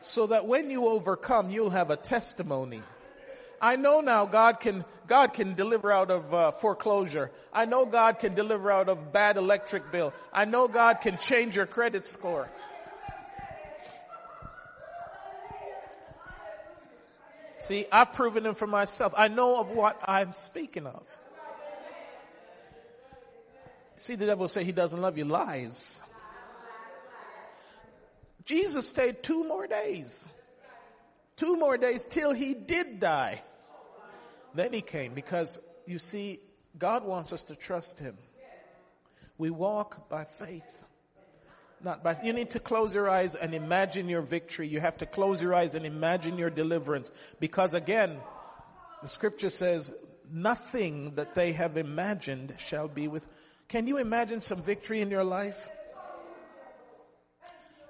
So that when you overcome, you'll have a testimony. I know now God can, God can deliver out of uh, foreclosure. I know God can deliver out of bad electric bill. I know God can change your credit score. See, I've proven it for myself. I know of what I'm speaking of. See, the devil say he doesn't love you. Lies. Jesus stayed two more days. Two more days till he did die. Then he came because you see, God wants us to trust him. We walk by faith. Not by, you need to close your eyes and imagine your victory. You have to close your eyes and imagine your deliverance. Because again, the scripture says, nothing that they have imagined shall be with. Can you imagine some victory in your life?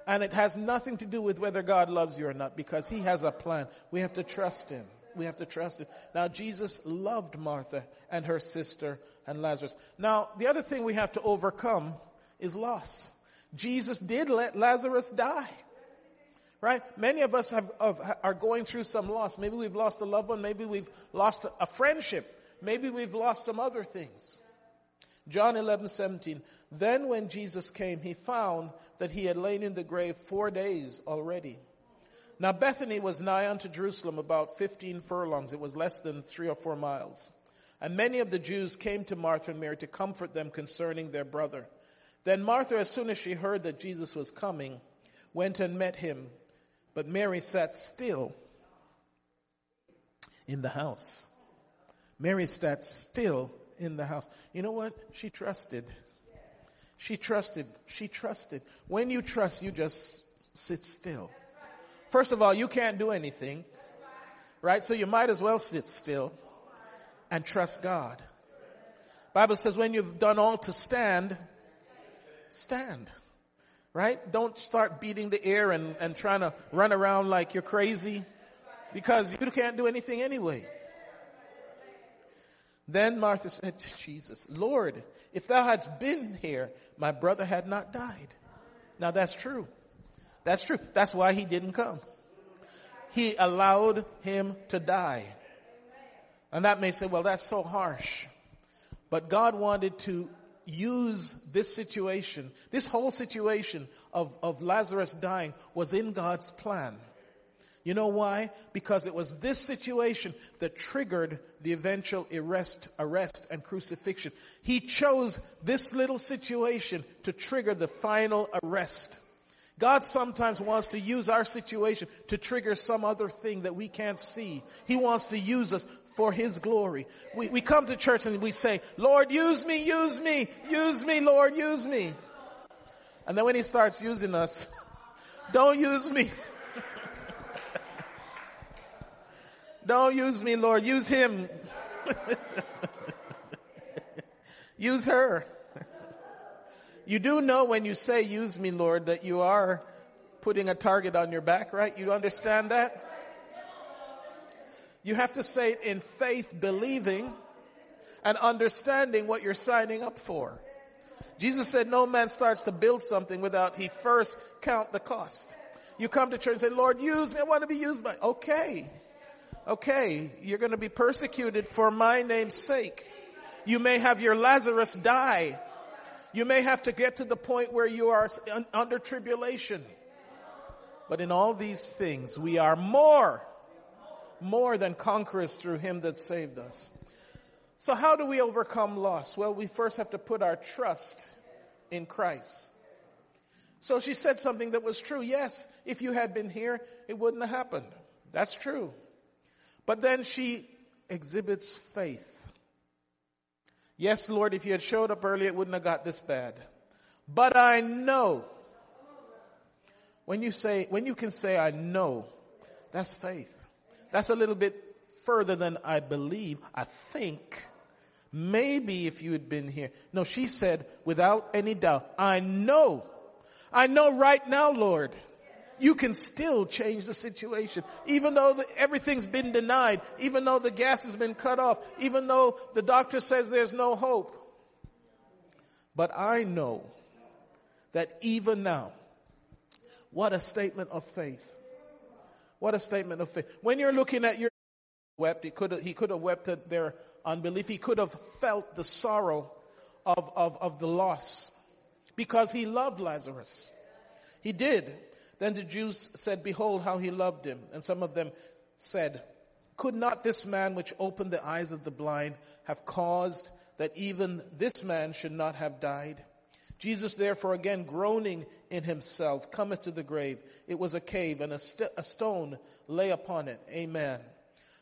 And it has nothing to do with whether God loves you or not because He has a plan. We have to trust Him. We have to trust Him. Now, Jesus loved Martha and her sister and Lazarus. Now, the other thing we have to overcome is loss. Jesus did let Lazarus die. Right? Many of us have, are going through some loss. Maybe we've lost a loved one. Maybe we've lost a friendship. Maybe we've lost some other things. John 11, 17. Then when Jesus came, he found that he had lain in the grave four days already. Now Bethany was nigh unto Jerusalem about 15 furlongs. It was less than three or four miles. And many of the Jews came to Martha and Mary to comfort them concerning their brother. Then Martha, as soon as she heard that Jesus was coming, went and met him. But Mary sat still in the house. Mary sat still in the house. You know what? She trusted. She trusted. She trusted. When you trust, you just sit still. First of all, you can't do anything, right? So you might as well sit still and trust God. Bible says when you've done all to stand, stand. Right? Don't start beating the air and, and trying to run around like you're crazy because you can't do anything anyway. Then Martha said to Jesus, Lord, if thou hadst been here, my brother had not died. Now that's true. That's true. That's why he didn't come. He allowed him to die. And that may say, well, that's so harsh. But God wanted to use this situation, this whole situation of, of Lazarus dying was in God's plan. You know why? Because it was this situation that triggered the eventual arrest, arrest and crucifixion. He chose this little situation to trigger the final arrest. God sometimes wants to use our situation to trigger some other thing that we can't see. He wants to use us for His glory. We, we come to church and we say, Lord, use me, use me, use me, Lord, use me. And then when he starts using us, don't use me. don't use me, Lord. Use him. use her. You do know when you say use me, Lord, that you are putting a target on your back, right? You understand that? You have to say it in faith, believing and understanding what you're signing up for. Jesus said no man starts to build something without he first count the cost. You come to church and say, Lord, use me. I want to be used by. Okay. Okay. You're going to be persecuted for my name's sake. You may have your Lazarus die. You may have to get to the point where you are under tribulation. But in all these things, we are more, more than conquerors through him that saved us. So, how do we overcome loss? Well, we first have to put our trust in Christ. So, she said something that was true. Yes, if you had been here, it wouldn't have happened. That's true. But then she exhibits faith. Yes, Lord, if you had showed up early, it wouldn't have got this bad. But I know. When you say, when you can say, I know, that's faith. That's a little bit further than I believe, I think. Maybe if you had been here. No, she said, without any doubt, I know. I know right now, Lord, you can still change the situation. Even though the, everything's been denied, even though the gas has been cut off, even though the doctor says there's no hope. But I know that even now, what a statement of faith. What a statement of faith. When you're looking at your wept. He could have, he could have wept at their unbelief. He could have felt the sorrow of, of, of the loss because he loved Lazarus. He did. Then the Jews said, Behold how he loved him. And some of them said, Could not this man which opened the eyes of the blind have caused that even this man should not have died? Jesus therefore again groaning in himself cometh to the grave. It was a cave and a, st- a stone lay upon it. Amen.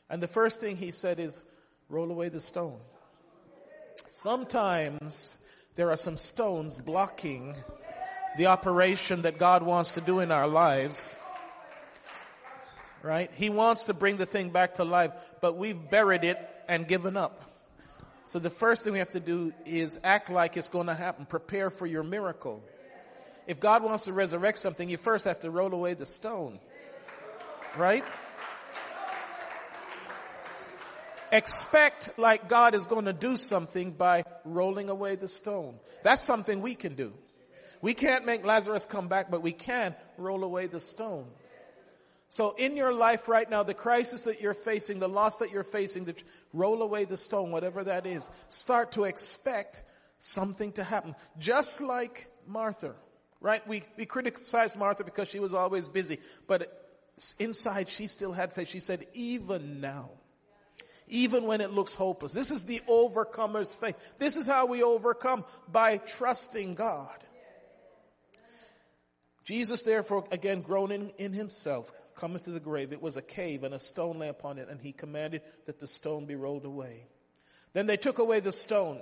And the first thing he said is, roll away the stone. Sometimes there are some stones blocking the operation that God wants to do in our lives. Right? He wants to bring the thing back to life, but we've buried it and given up. So the first thing we have to do is act like it's going to happen. Prepare for your miracle. If God wants to resurrect something, you first have to roll away the stone. Right? expect like God is going to do something by rolling away the stone. That's something we can do. We can't make Lazarus come back, but we can roll away the stone. So in your life right now, the crisis that you're facing, the loss that you're facing, the, roll away the stone, whatever that is. Start to expect something to happen. Just like Martha, right? We, we criticize Martha because she was always busy, but inside she still had faith. She said, even now, even when it looks hopeless. This is the overcomer's faith. This is how we overcome by trusting God. Jesus, therefore, again groaning in himself, cometh to the grave. It was a cave, and a stone lay upon it, and he commanded that the stone be rolled away. Then they took away the stone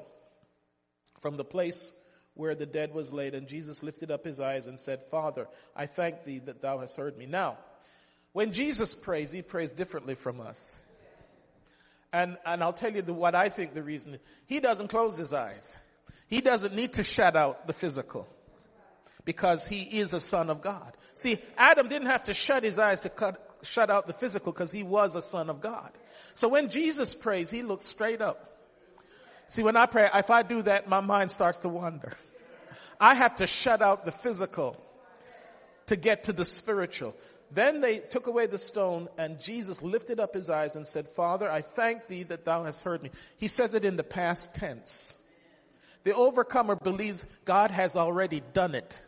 from the place where the dead was laid, and Jesus lifted up his eyes and said, Father, I thank thee that thou hast heard me. Now, when Jesus prays, he prays differently from us. And, and I'll tell you the, what I think the reason is. He doesn't close his eyes. He doesn't need to shut out the physical because he is a son of God. See, Adam didn't have to shut his eyes to cut, shut out the physical because he was a son of God. So when Jesus prays, he looks straight up. See, when I pray, if I do that, my mind starts to wander. I have to shut out the physical to get to the spiritual. Then they took away the stone, and Jesus lifted up his eyes and said, Father, I thank thee that thou hast heard me. He says it in the past tense. The overcomer believes God has already done it.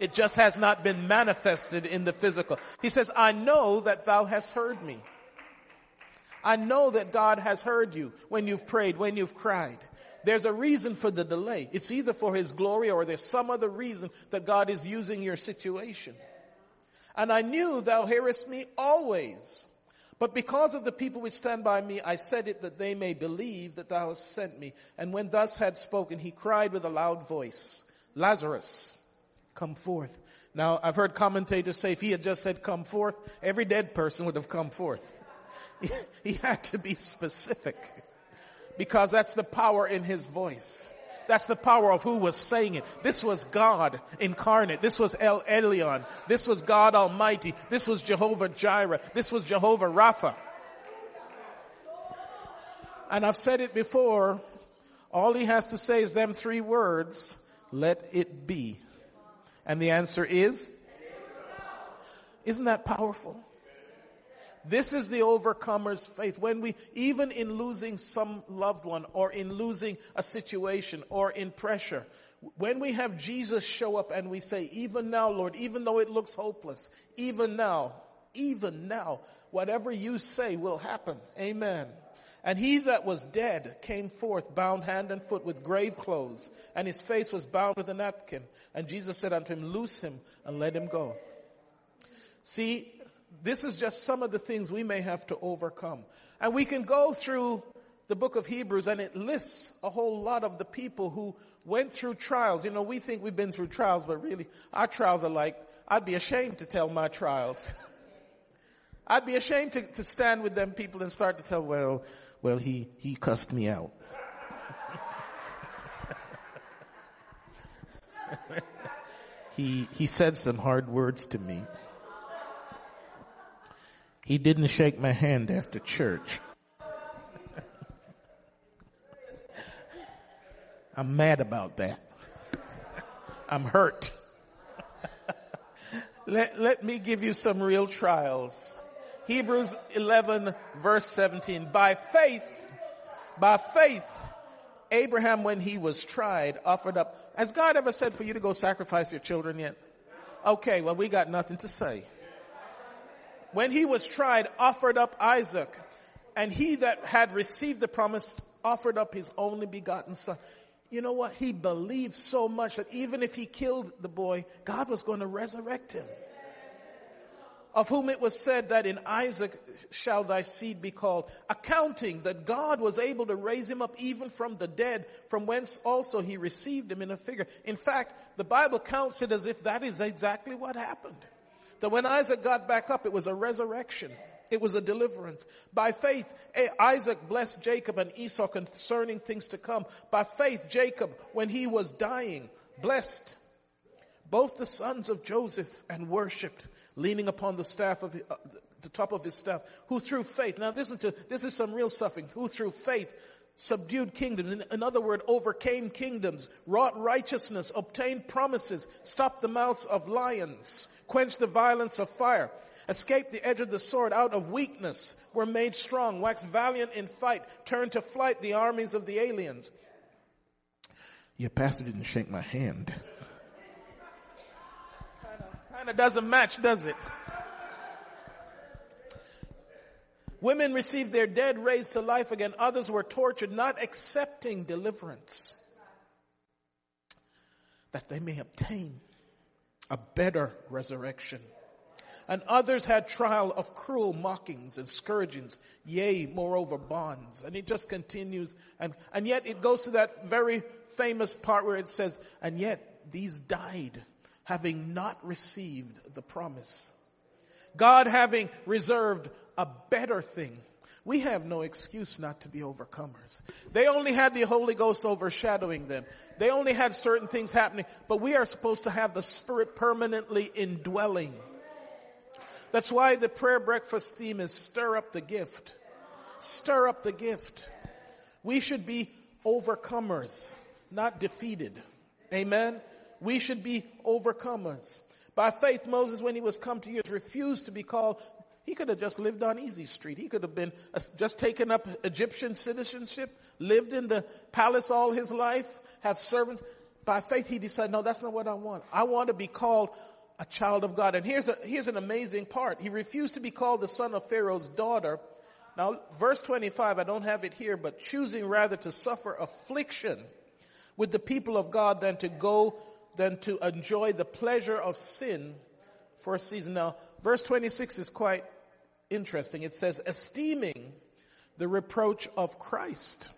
It just has not been manifested in the physical. He says, I know that thou hast heard me. I know that God has heard you when you've prayed, when you've cried. There's a reason for the delay. It's either for His glory or there's some other reason that God is using your situation. And I knew thou hearest me always. But because of the people which stand by me, I said it that they may believe that thou hast sent me. And when thus had spoken, he cried with a loud voice, Lazarus, come forth. Now, I've heard commentators say if he had just said come forth, every dead person would have come forth. He had to be specific because that's the power in his voice. That's the power of who was saying it. This was God incarnate. This was El Elyon. This was God Almighty. This was Jehovah Jireh. This was Jehovah Rapha. And I've said it before. All he has to say is them three words, let it be. And the answer is? Isn't that powerful? This is the overcomer's faith. When we, even in losing some loved one or in losing a situation or in pressure, when we have Jesus show up and we say, even now, Lord, even though it looks hopeless, even now, even now, whatever you say will happen. Amen. And he that was dead came forth bound hand and foot with grave clothes, and his face was bound with a napkin. And Jesus said unto him, Loose him and let him go. See, this is just some of the things we may have to overcome. And we can go through the book of Hebrews and it lists a whole lot of the people who went through trials. You know, we think we've been through trials, but really our trials are like, I'd be ashamed to tell my trials. I'd be ashamed to, to stand with them people and start to tell, well, well, he, he cussed me out. he, he said some hard words to me. He didn't shake my hand after church. I'm mad about that. I'm hurt. let, let me give you some real trials. Hebrews 11 verse 17. By faith, by faith, Abraham, when he was tried, offered up. Has God ever said for you to go sacrifice your children yet? Okay, well, we got nothing to say. When he was tried, offered up Isaac, and he that had received the promise offered up his only begotten son. You know what? He believed so much that even if he killed the boy, God was going to resurrect him of whom it was said that in Isaac shall thy seed be called, accounting that God was able to raise him up even from the dead, from whence also he received him in a figure. In fact, the Bible counts it as if that is exactly what happened. That when Isaac got back up, it was a resurrection. It was a deliverance. By faith, eh, Isaac blessed Jacob and Esau concerning things to come. By faith, Jacob, when he was dying, blessed both the sons of Joseph and worshiped leaning upon the staff of uh, the top of his staff, who through faith, now listen to, this is some real suffering, who through faith subdued kingdoms, in, in other words, overcame kingdoms, wrought righteousness, obtained promises, stopped the mouths of lions, quenched the violence of fire, escaped the edge of the sword out of weakness, were made strong, waxed valiant in fight, turned to flight the armies of the aliens. Your pastor didn't shake my hand. Kind of doesn't match, does it? Women received their dead raised to life again. Others were tortured, not accepting deliverance. That they may obtain a better resurrection. And others had trial of cruel mockings and scourgings, yea, moreover, bonds. And it just continues. And, and yet it goes to that very famous part where it says, and yet these died having not received the promise. God having reserved a better thing. We have no excuse not to be overcomers. They only had the Holy Ghost overshadowing them. They only had certain things happening, but we are supposed to have the Spirit permanently indwelling. That's why the prayer breakfast theme is stir up the gift. Stir up the gift. We should be overcomers, not defeated. Amen. We should be overcomers. By faith, Moses, when he was come to years, refused to be called. He could have just lived on Easy Street. He could have been uh, just taken up Egyptian citizenship, lived in the palace all his life, have servants. By faith, he decided, no, that's not what I want. I want to be called a child of God. And here's a, here's an amazing part. He refused to be called the son of Pharaoh's daughter. Now, verse 25, I don't have it here, but choosing rather to suffer affliction with the people of God than to go than to enjoy the pleasure of sin for a season. Now, verse 26 is quite interesting. It says, esteeming the reproach of Christ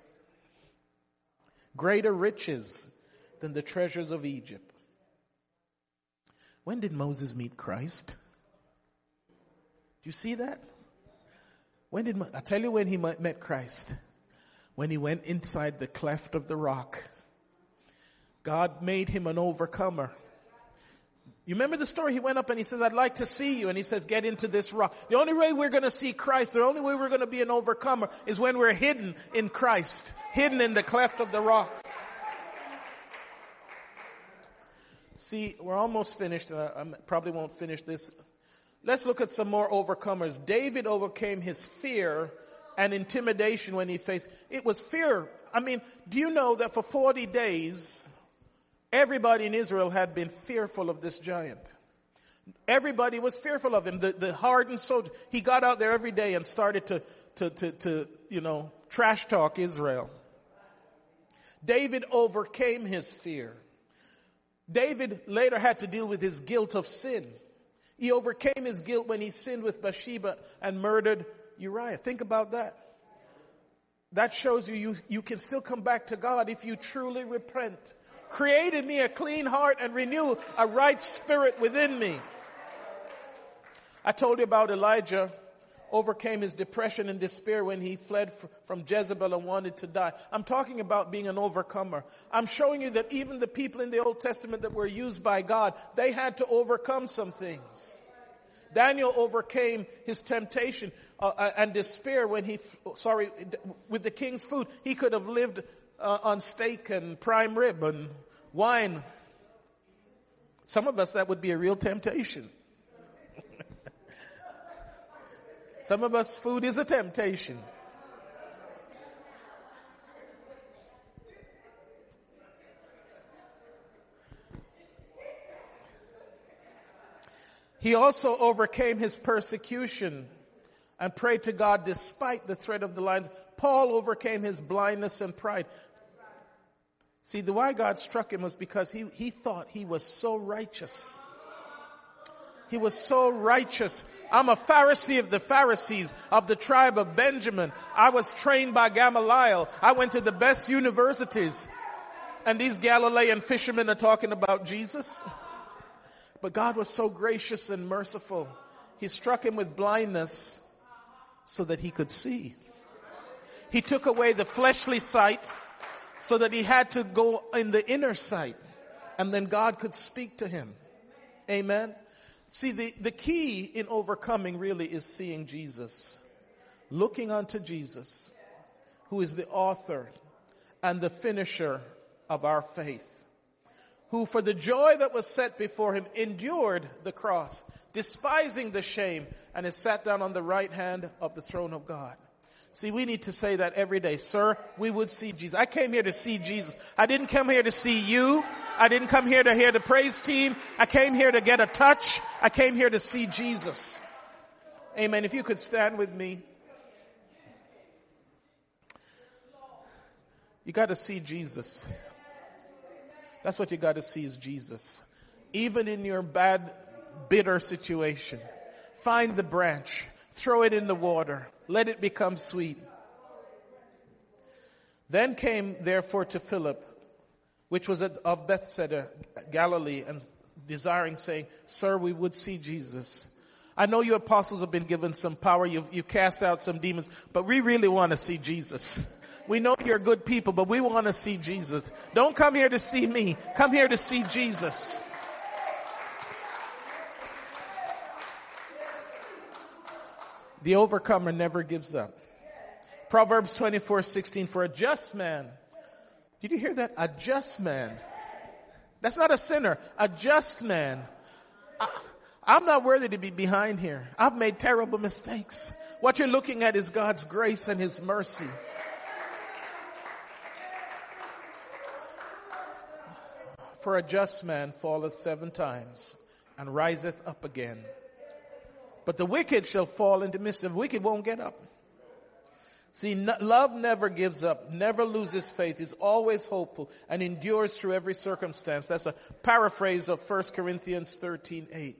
greater riches than the treasures of Egypt, When did Moses meet Christ? Do you see that? When did I tell you when he met Christ? When he went inside the cleft of the rock. God made him an overcomer. You remember the story? He went up and he says, I'd like to see you. And he says, get into this rock. The only way we're going to see Christ, the only way we're going to be an overcomer is when we're hidden in Christ, hidden in the cleft of the rock. See, we're almost finished, and I, I probably won't finish this. Let's look at some more overcomers. David overcame his fear and intimidation when he faced, it was fear. I mean, do you know that for 40 days, Everybody in Israel had been fearful of this giant. Everybody was fearful of him. The, the hardened soldier, he got out there every day and started to, to, to, to, you know, trash talk Israel. David overcame his fear. David later had to deal with his guilt of sin. He overcame his guilt when he sinned with Bathsheba and murdered Uriah. Think about that. That shows you, you, you can still come back to God if you truly repent Create in me a clean heart and renew a right spirit within me. I told you about Elijah overcame his depression and despair when he fled from Jezebel and wanted to die. I'm talking about being an overcomer. I'm showing you that even the people in the Old Testament that were used by God, they had to overcome some things. Daniel overcame his temptation uh, uh and despair when he, sorry, with the king's food. He could have lived uh, on steak and prime rib and wine. Some of us, that would be a real temptation. Some of us, food is a temptation. He also overcame his persecution and prayed to God despite the threat of the lions. Paul overcame his blindness and pride. See, the why God struck him was because he, he thought he was so righteous. He was so righteous. I'm a Pharisee of the Pharisees of the tribe of Benjamin. I was trained by Gamaliel. I went to the best universities. And these Galilean fishermen are talking about Jesus. But God was so gracious and merciful. He struck him with blindness so that he could see. He took away the fleshly sight so that he had to go in the inner sight and then God could speak to him. Amen. See, the, the key in overcoming really is seeing Jesus, looking unto Jesus, who is the author and the finisher of our faith, who for the joy that was set before him endured the cross, despising the shame, and is sat down on the right hand of the throne of God. See, we need to say that every day. Sir, we would see Jesus. I came here to see Jesus. I didn't come here to see you. I didn't come here to hear the praise team. I came here to get a touch. I came here to see Jesus. Amen. If you could stand with me. You got to see Jesus. That's what you got to see is Jesus. Even in your bad, bitter situation, find the branch, throw it in the water let it become sweet. Then came therefore to Philip, which was of Bethsaida, Galilee, and desiring, saying, Sir, we would see Jesus. I know you apostles have been given some power. You've, you cast out some demons, but we really want to see Jesus. We know you're good people, but we want to see Jesus. Don't come here to see me. Come here to see Jesus. The overcomer never gives up. Proverbs 24, 16, for a just man. Did you hear that? A just man. That's not a sinner. A just man. I, I'm not worthy to be behind here. I've made terrible mistakes. What you're looking at is God's grace and His mercy. For a just man falleth seven times and riseth up again. But the wicked shall fall into mischief. Wicked won't get up. See, love never gives up, never loses faith, is always hopeful, and endures through every circumstance. That's a paraphrase of 1 Corinthians 13, 8.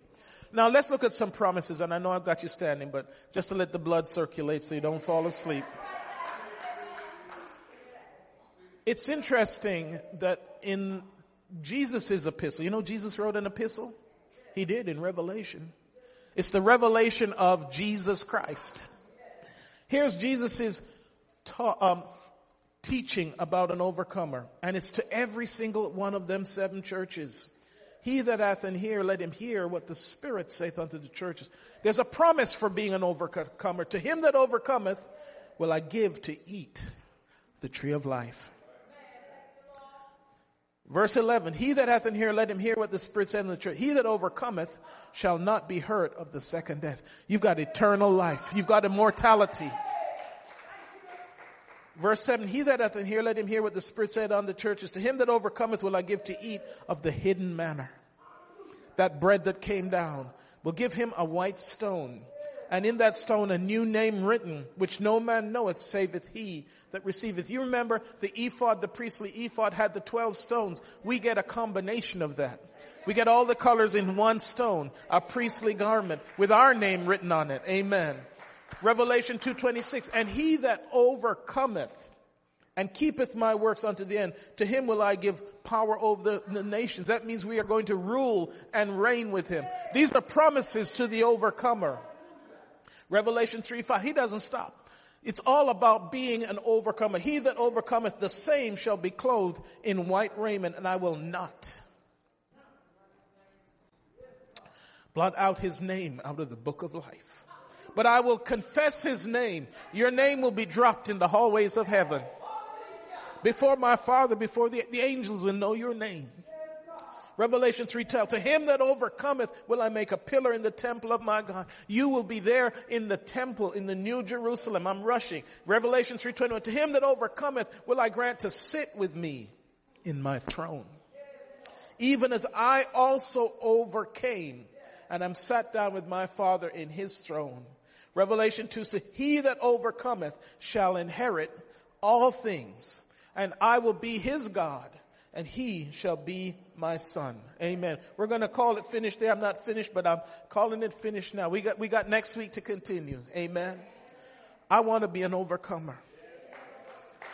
Now let's look at some promises, and I know I've got you standing, but just to let the blood circulate so you don't fall asleep. It's interesting that in Jesus' epistle, you know Jesus wrote an epistle? He did in Revelation. It's the revelation of Jesus Christ. Here's Jesus' ta- um, teaching about an overcomer, and it's to every single one of them seven churches. He that hath an ear, let him hear what the Spirit saith unto the churches. There's a promise for being an overcomer. To him that overcometh will I give to eat the tree of life. Verse 11, he that hath an ear, let him hear what the Spirit saith in the church. He that overcometh shall not be hurt of the second death. You've got eternal life. You've got immortality. Verse 7, he that hath an ear, let him hear what the Spirit said on the churches. To him that overcometh will I give to eat of the hidden manna. That bread that came down will give him a white stone. And in that stone a new name written, which no man knoweth, saveth he that receiveth. You remember the ephod, the priestly ephod had the 12 stones. We get a combination of that. We get all the colors in one stone, a priestly garment with our name written on it. Amen. Revelation 2.26, and he that overcometh and keepeth my works unto the end, to him will I give power over the, the, nations. That means we are going to rule and reign with him. These are promises to the overcomer. Revelation 3, 5, he doesn't stop. It's all about being an overcomer. He that overcometh the same shall be clothed in white raiment, and I will not blot out his name out of the book of life but I will confess his name. Your name will be dropped in the hallways of heaven. Before my Father, before the, the angels will know your name. Revelation 3 tells, to him that overcometh will I make a pillar in the temple of my God. You will be there in the temple in the new Jerusalem. I'm rushing. Revelation 3.21, to him that overcometh will I grant to sit with me in my throne. Even as I also overcame and am sat down with my Father in his throne. Revelation 2 says, He that overcometh shall inherit all things, and I will be his God, and he shall be my son. Amen. We're going to call it finished there. I'm not finished, but I'm calling it finished now. We got, we got next week to continue. Amen. I want to be an overcomer.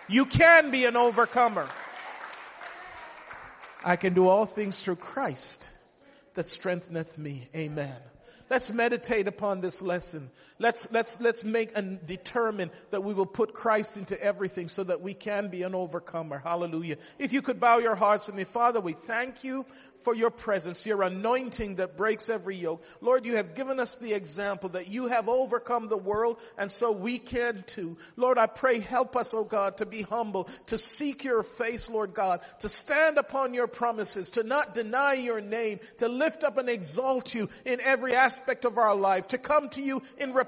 You can be an overcomer. I can do all things through Christ that strengtheneth me. Amen. Let's meditate upon this lesson. Let's, let's, let's make and determine that we will put Christ into everything so that we can be an overcomer. Hallelujah. If you could bow your hearts with me, Father, we thank you for your presence, your anointing that breaks every yoke. Lord, you have given us the example that you have overcome the world and so we can too. Lord, I pray help us, oh God, to be humble, to seek your face, Lord God, to stand upon your promises, to not deny your name, to lift up and exalt you in every aspect of our life, to come to you in repentance,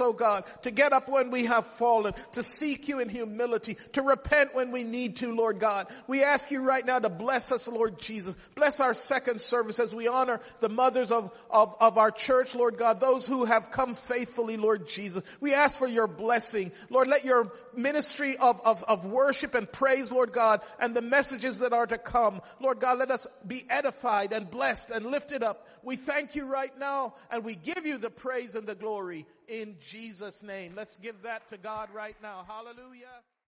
oh God, to get up when we have fallen, to seek you in humility, to repent when we need to, Lord God. We ask you right now to bless us, Lord Jesus. Bless our second service as we honor the mothers of, of, of our church, Lord God, those who have come faithfully, Lord Jesus. We ask for your blessing. Lord, let your ministry of, of, of worship and praise, Lord God, and the messages that are to come, Lord God, let us be edified and blessed and lifted up. We thank you right now and we give you the praise and the glory in Jesus' name. Let's give that to God right now. Hallelujah.